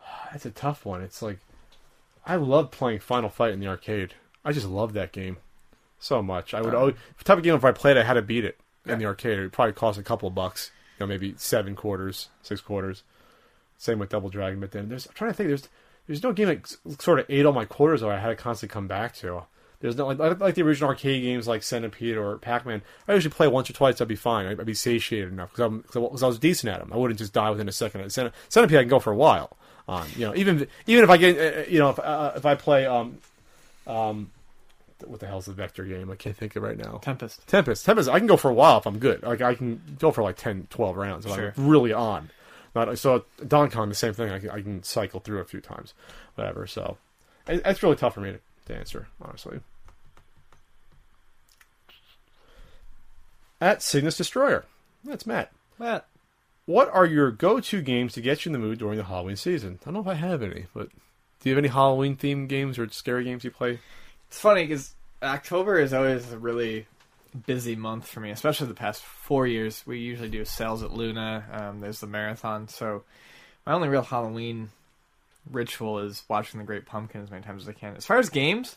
That's a tough one. It's like I love playing Final Fight in the arcade. I just love that game so much. I would uh-huh. always, the type of game if I played, I had to beat it in the arcade. It would probably cost a couple of bucks, you know, maybe seven quarters, six quarters. Same with Double Dragon. But then there's I'm trying to think. There's there's no game that sort of ate all my quarters, or I had to constantly come back to. There's no like like, the original arcade games like Centipede or Pac Man. I usually play once or twice. I'd be fine. I'd, I'd be satiated enough because I was decent at them. I wouldn't just die within a second. Centi- Centipede I can go for a while on. You know, even even if I get uh, uh, you know if uh, if I play um um what the hell's the vector game? I can't think of it right now. Tempest. Tempest. Tempest. I can go for a while if I'm good. Like I can go for like 10, 12 rounds if Sure. I'm really on. Not so Don Kong the same thing. I can, I can cycle through a few times, whatever. So it, it's really tough for me to, to answer honestly. At Cygnus Destroyer, that's Matt. Matt. What are your go-to games to get you in the mood during the Halloween season? I don't know if I have any, but do you have any Halloween themed games or scary games you play? It's funny because October is always a really busy month for me, especially the past four years. We usually do sales at Luna. Um, there's the marathon, so my only real Halloween ritual is watching The Great Pumpkin as many times as I can. As far as games,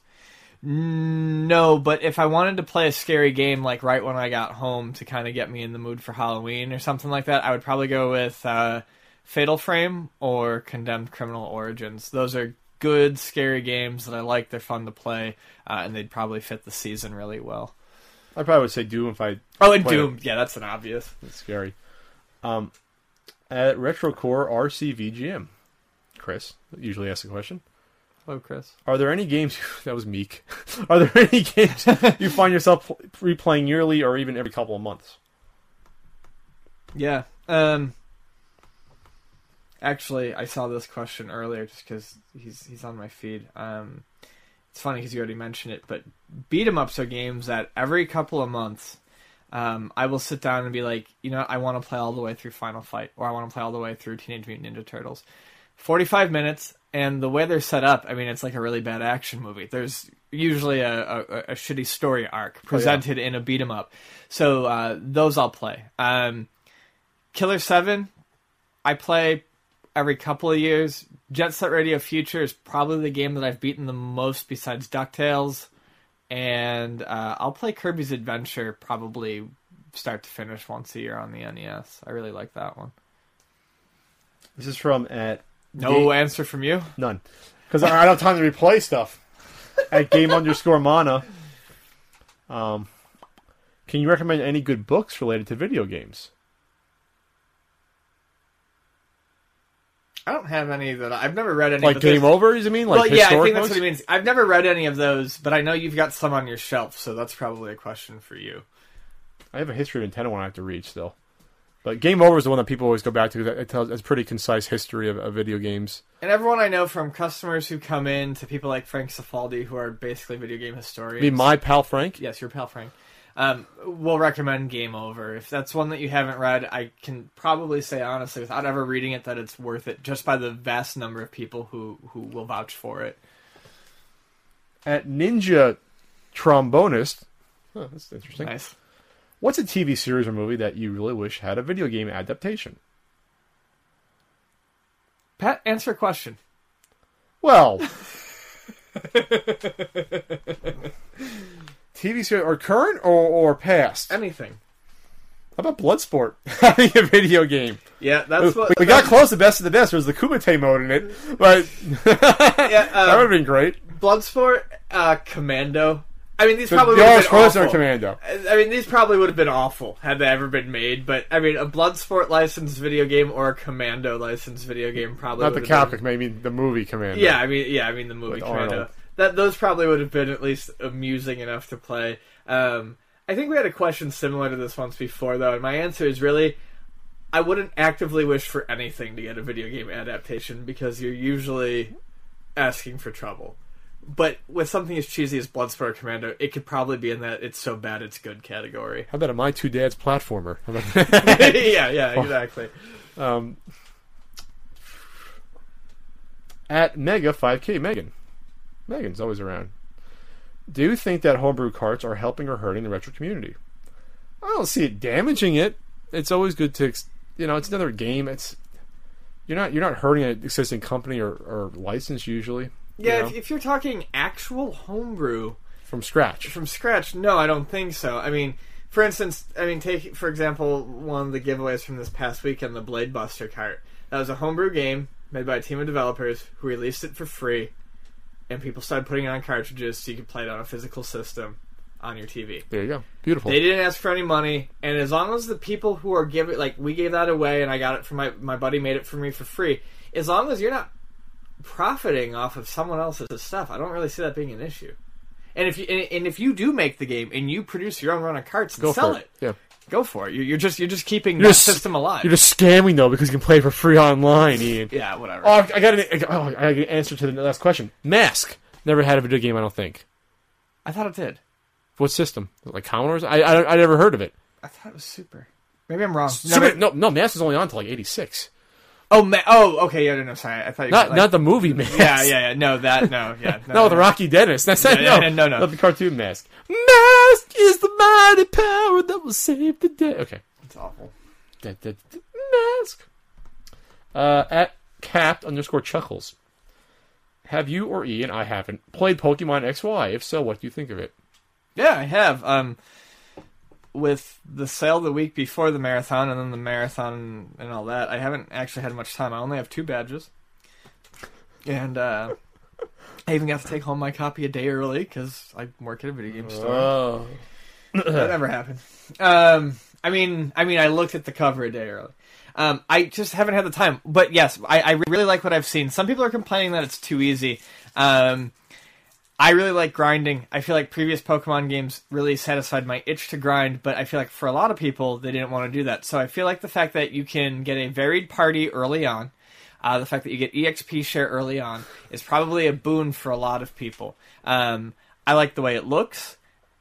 no. But if I wanted to play a scary game, like right when I got home to kind of get me in the mood for Halloween or something like that, I would probably go with uh, Fatal Frame or Condemned Criminal Origins. Those are good scary games that I like. They're fun to play, uh, and they'd probably fit the season really well. I probably would say Doom if I Oh, and Doom. Yeah, that's an obvious. It's scary. Um, at Retrocore RCVGM, Chris usually asks a question: Hello, Chris. Are there any games that was meek? Are there any games you find yourself replaying yearly or even every couple of months? Yeah. Um. Actually, I saw this question earlier just because he's he's on my feed. Um, it's funny because you already mentioned it, but beat 'em ups are games that every couple of months, um, I will sit down and be like, you know, I want to play all the way through Final Fight, or I want to play all the way through Teenage Mutant Ninja Turtles. Forty-five minutes, and the way they're set up, I mean, it's like a really bad action movie. There's usually a, a, a shitty story arc presented in a beat 'em up, so uh, those I'll play. Um, Killer Seven, I play every couple of years. Jet Set Radio Future is probably the game that I've beaten the most besides DuckTales. And uh, I'll play Kirby's Adventure probably start to finish once a year on the NES. I really like that one. This is from at No Ga- answer from you? none because I don't have time to replay stuff. at game underscore mana. Um, Can you recommend any good books related to video games? I don't have any that I've never read any. Like Game Over, you mean? Like well, yeah, I think that's books? what he means. I've never read any of those, but I know you've got some on your shelf, so that's probably a question for you. I have a history of Nintendo one I have to read still. But Game Over is the one that people always go back to. That it tells it's a pretty concise history of, of video games. And everyone I know, from customers who come in to people like Frank Cifaldi, who are basically video game historians. Be my pal Frank. yes, your pal Frank. Um, will recommend Game Over. If that's one that you haven't read, I can probably say honestly, without ever reading it, that it's worth it, just by the vast number of people who who will vouch for it. At Ninja Trombonist. Huh, that's interesting. Nice. What's a TV series or movie that you really wish had a video game adaptation? Pat, answer a question. Well, TV series or current or, or past? Anything. How about Bloodsport having a video game? Yeah, that's what we got close to best of the best. There was the Kumite mode in it, but Yeah, that would um, have been great. Bloodsport, uh, Commando. I mean, these The, probably the would have Arnold been awful. Commando. I mean, these probably would have been awful had they ever been made. But I mean, a Bloodsport licensed video game or a Commando licensed video game probably Not the Capcom, maybe the movie Commando. Yeah, I mean, yeah, I mean the movie With Commando. Arnold. That those probably would have been at least amusing enough to play. Um, I think we had a question similar to this once before, though, and my answer is really, I wouldn't actively wish for anything to get a video game adaptation because you're usually asking for trouble. But with something as cheesy as Bloodsport Commando, it could probably be in that it's so bad it's good category. How about a My Two Dads platformer? Yeah, yeah, exactly. um, at Mega 5K, Megan. Megan's always around. Do you think that homebrew carts are helping or hurting the retro community? I don't see it damaging it. It's always good to, you know, it's another game. It's you're not you're not hurting an existing company or, or license usually. You Yeah, know, if, if you're talking actual homebrew, from scratch. from scratch no i don't think so i mean for instance i mean take for example one of the giveaways from this past weekend the blade buster cart that was a homebrew game made by a team of developers who released it for free and people started putting it on cartridges so you could play it on a physical system on your tv There you go. Beautiful. they didn't ask for any money and as long as the people who are giving like we gave that away and i got it from my my buddy made it for me for free as long as you're not profiting off of someone else's stuff i don't really see that being an issue and if you and, and if you do make the game and you produce your own run of carts and Go sell for it, it. Yeah. go for it. You're, you're just you're just keeping that just- system alive. You're just scamming though because you can play for free online, Ian. yeah, whatever. Oh, I got an, oh, I got an answer to the last question. Mask never had a video game. I don't think. I thought it did. What system? Like Commodore's? I I, I never heard of it. I thought it was super. Maybe I'm wrong. No, Super- no, no, Mask was only on until like '86. Oh, ma- oh, okay. Yeah, no, no, sorry. I thought you Not meant, like, not the movie Mask. Yeah, yeah, yeah. No, that no, yeah. No, No, the Rocky Dennis. That's No, yeah, no, no. Not the cartoon Mask. Mask is the mighty power that will save the day. Okay. It's awful. Da- da- da- Mask. Uh, at capped underscore chuckles. Have you or Ian, I haven't, played Pokemon XY? If so, what do you think of it? Yeah, I have. Um, with the sale the week before the marathon and then the marathon and all that, I haven't actually had much time. I only have two badges, and uh, I even got to take home my copy a day early because I work at a video game store. Oh. that never happened. Um, I mean, I mean, I looked at the cover a day early. Um, I just haven't had the time. But yes, I, I really like what I've seen. Some people are complaining that it's too easy. Um, I really like grinding. I feel like previous Pokemon games really satisfied my itch to grind, but I feel like for a lot of people, they didn't want to do that. So I feel like the fact that you can get a varied party early on, uh, the fact that you get EXP share early on, is probably a boon for a lot of people. Um, I like the way it looks,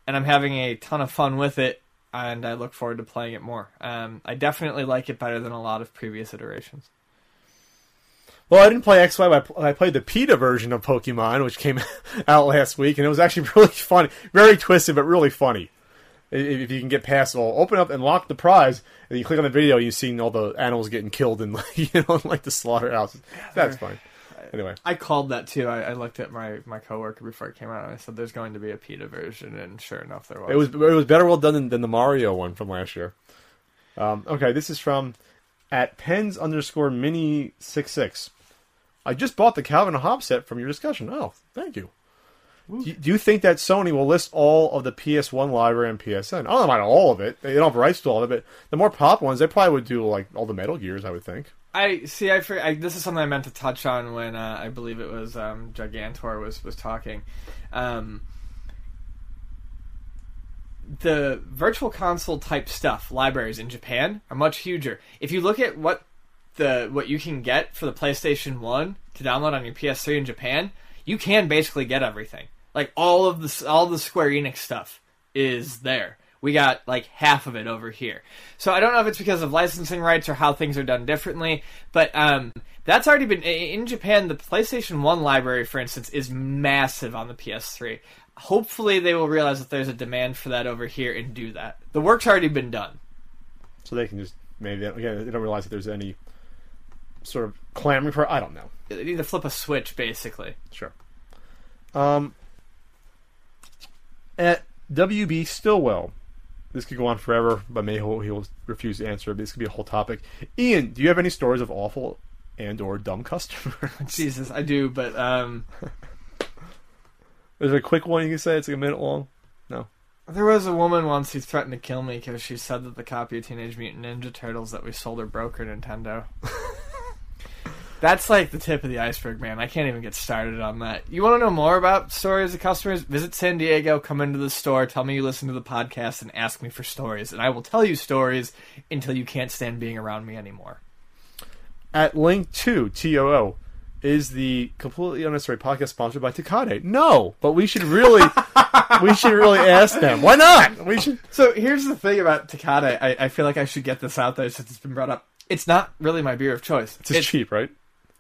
and I'm having a ton of fun with it, and I look forward to playing it more. Um, I definitely like it better than a lot of previous iterations. Well, I didn't play XY, but I I played the PETA version of Pokemon, which came out last week, and it was actually really funny. Very twisted, but really funny. If you can get past it all, open up and lock the prize, and you click on the video, you see all the animals getting killed in, you know, like the slaughterhouses. That's fine. Anyway, I called that too. I, I looked at my, my coworker before it came out, and I said, "There's going to be a PETA version," and sure enough, there was. it was it was better well done than, than the Mario one from last year. Um, okay, this is from at pens underscore mini six six. I just bought the Calvin and Hobbes set from your discussion. Oh, thank you. Do you, do you think that Sony will list all of the PS1 library and PSN? I don't know about all of it. They don't have rights to all of it. The more pop ones, they probably would do like all the Metal Gears. I would think. I see. I, I this is something I meant to touch on when uh, I believe it was um, Gigantor was was talking. Um, the virtual console type stuff libraries in Japan are much huger. If you look at what the what you can get for the PlayStation One to download on your PS3 in Japan, you can basically get everything. Like all of the all the Square Enix stuff is there. We got like half of it over here. So I don't know if it's because of licensing rights or how things are done differently, but um, that's already been in Japan. The PlayStation One library, for instance, is massive on the PS3. Hopefully, they will realize that there's a demand for that over here and do that. The work's already been done. So they can just maybe again they don't realize that there's any sort of clamoring for. I don't know. They need to flip a switch, basically. Sure. Um, at WB Stillwell, this could go on forever, but maybe he'll, he'll refuse to answer. But this could be a whole topic. Ian, do you have any stories of awful and or dumb customers? Jesus, I do, but um, Is there a quick one you can say? It's like a minute long. No. there was a woman once who threatened to kill me because she said that the copy of Teenage Mutant Ninja Turtles that we sold her broke her Nintendo. That's like the tip of the iceberg, man. I can't even get started on that. You want to know more about stories of customers? Visit San Diego, come into the store, tell me you listen to the podcast, and ask me for stories. And I will tell you stories until you can't stand being around me anymore. At Link 2, TOO, is the completely unnecessary podcast sponsored by Tecate? No, but we should really, we should really ask them. Why not? We should. So here's the thing about Tecate. I, I feel like I should get this out there since it's been brought up. It's not really my beer of choice. It's just cheap, right?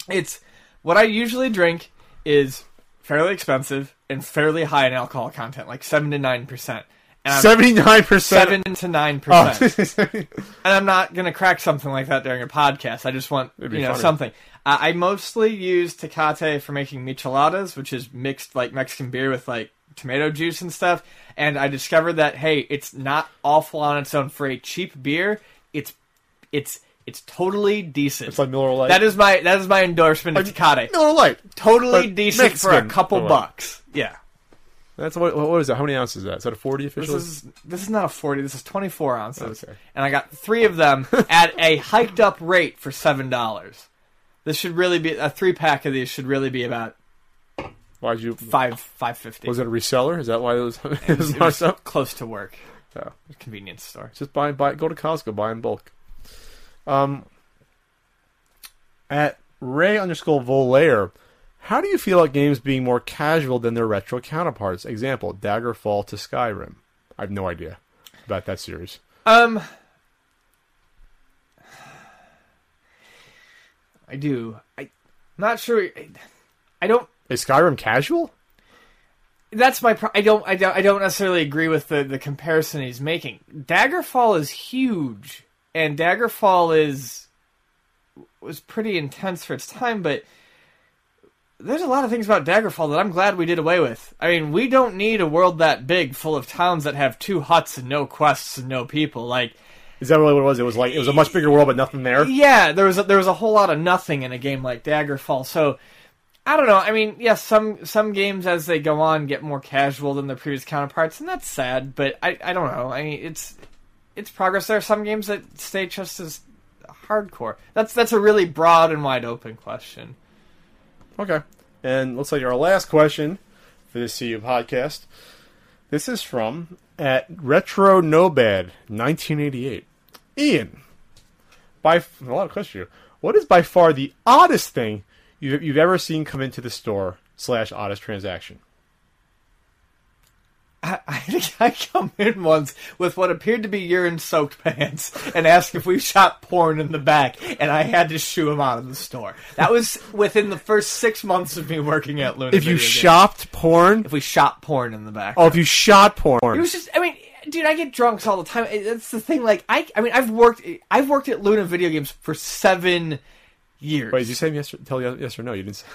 It's what I usually drink is fairly expensive and fairly high in alcohol content, like seven to nine percent. Seventy nine percent. seven to nine Oh. percent. and I'm not gonna crack something like that during a podcast. I just want you know funny. something. Uh, I mostly use Tecate for making micheladas, which is mixed like Mexican beer with like tomato juice and stuff. And I discovered that hey, it's not awful on its own for a cheap beer. It's it's it's totally decent. It's like Miller Lite. that is my that is my endorsement of Tecate. Miller Lite. Totally but decent for a Mexican couple Miller Lite. bucks. Yeah. That's what. What is that? How many ounces is that? Is that a forty official? This is this is not a forty. This is twenty four ounces, Okay. and I got three of them at a hiked up rate for seven dollars. This should really be a three pack of these should really be about Why'd you? five five fifty. Was it a reseller? Is that why it was? it was It was marked up? close to work. Yeah. Convenience store. Just buy, buy, go to Costco, buy in bulk. Um, at Ray underscore Volaire, how do you feel about games being more casual than their retro counterparts? Example: Daggerfall to Skyrim. I have no idea about that series. Um, I do. I, I'm not sure. I, I don't. Is Skyrim casual? That's my. Pro- I don't. I don't. I don't necessarily agree with the the comparison he's making. Daggerfall is huge, and Daggerfall is was pretty intense for its time, but there's a lot of things about Daggerfall that I'm glad we did away with. I mean, we don't need a world that big, full of towns that have two huts and no quests and no people. Like, Is that really what it was? It was like it was a much bigger world, but nothing there. yeah, there was a, there was a whole lot of nothing in a game like Daggerfall. So I don't know. I mean, yes, some some games as they go on get more casual than their previous counterparts, and that's sad. But I, I don't know. I mean, it's it's progress. There are some games that stay just as hardcore. That's that's a really broad and wide open question. Okay. And looks like our last question for this CU podcast. This is from at Retro Nobad 1988. Ian, by a lot of questions. What is by far the oddest thing you've, you've ever seen come into the store slash oddest transaction? I, I think I come in once with what appeared to be urine-soaked pants and asked if we shot porn in the back, and I had to shoo him out of the store. That was within the first six months of me working at Luna. If you Video Games. shopped porn? if we shot porn in the back. Oh, if you shot porn, It was just, I mean, dude, I get drunks all the time. That's the thing. Like, I, I mean, I've worked, I've worked at Luna Video Games for seven years. Wait, did you say yes or, tell yes or no? You didn't say.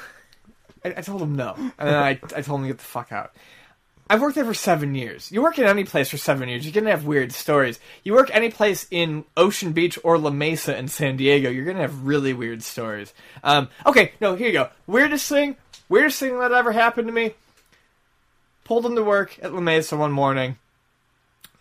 I, I told him no, and then I, I told him to get the fuck out. I've worked there for seven years. You work in any place for seven years, you're gonna have weird stories. You work any place in Ocean Beach or La Mesa in San Diego, you're gonna have really weird stories. Um, okay, no, here you go. Weirdest thing, weirdest thing that ever happened to me. pulled into work at La Mesa one morning,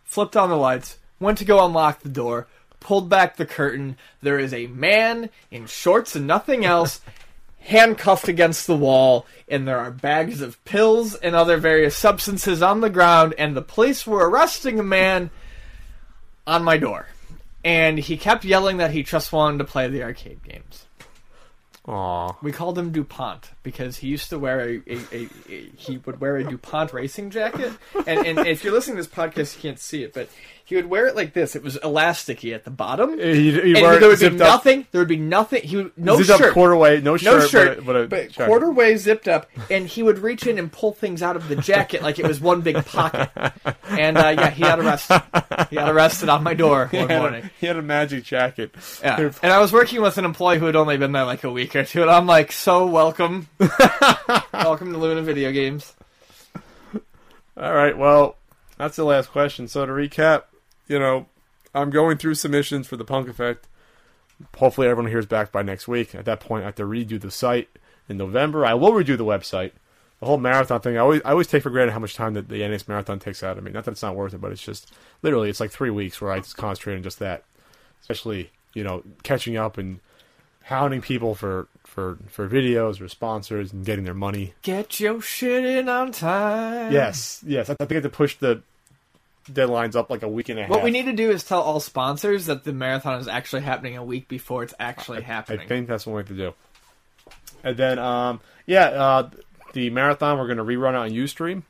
flipped on the lights, went to go unlock the door, pulled back the curtain. There is a man in shorts and nothing else, handcuffed against the wall, and there are bags of pills and other various substances on the ground, and the police were arresting a man on my door. And he kept yelling that he just wanted to play the arcade games. Aw. We called him DuPont because he used to wear a, a, a, a he would wear a DuPont racing jacket. And, and if you're listening to this podcast, you can't see it, but he would wear it like this. It was elasticy at the bottom. He, he and there would be zipped up- nothing. There would be nothing. He would no zipped shirt. up quarter way, no no shirt, shirt, but, a, but, a way zipped up, and he would reach in and pull things out of the jacket like it was one big pocket. And uh, yeah, he got arrested. He got arrested on my door He one had, morning. a, he had a magic jacket. Yeah. And I was working with an employee who had only been there like a week or two, and I'm like, so welcome. welcome to Luna Video Games. All right, well, that's the last question. So to recap, you know, I'm going through submissions for the Punk Effect. Hopefully, everyone hears back by next week. At that point, I have to redo the site in November. I will redo the website. The whole marathon thing, I always, I always take for granted how much time that the NES marathon takes out of me. Not that it's not worth it, but it's just literally it's like three weeks where I just concentrate on just that. Especially, you know, catching up and hounding people for for for videos or sponsors and getting their money. Get your shit in on time. Yes, yes. I think I have to push the deadlines up like a week and a half. What we need to do is tell all sponsors that the marathon is actually happening a week before it's actually I happening. I think that's what we have to do. And then, um, yeah, uh, the marathon we're going to rerun it on UStream.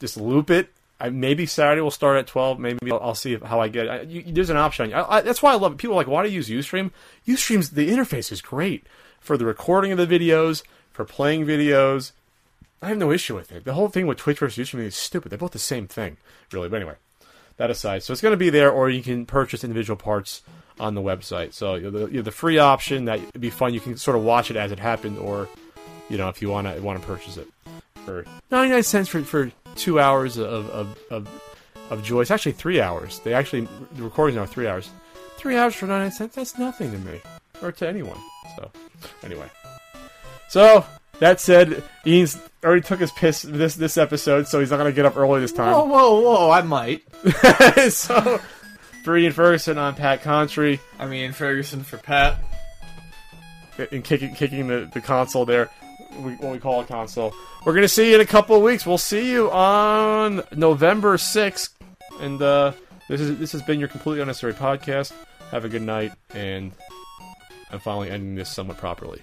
Just loop it. I, maybe Saturday we'll start at twelve. Maybe I'll, I'll see if, how I get. I, you, there's an option. I, I, that's why I love it. People are like, why do you use UStream? UStream's the interface is great for the recording of the videos, for playing videos. I have no issue with it. The whole thing with Twitch versus UStream is stupid. They're both the same thing, really. But anyway, that aside, so it's going to be there, or you can purchase individual parts on the website. So you the, the free option that would be fun. You can sort of watch it as it happened, or you know if you want to want to purchase it for ninety nine cents for for two hours of of, of of joy. It's actually three hours. They actually the recordings are three hours. Three hours for ninety nine cents. That's nothing to me or to anyone. So anyway, so that said, Ian's already took his piss this this episode, so he's not gonna get up early this time. Whoa, whoa, whoa! I might. so, for Ian Ferguson on Pat Contri I mean, Ferguson for Pat. and kicking kicking the, the console there, we, what we call a console. We're gonna see you in a couple of weeks. We'll see you on November sixth, and uh, this is this has been your completely unnecessary podcast. Have a good night, and I'm finally ending this somewhat properly.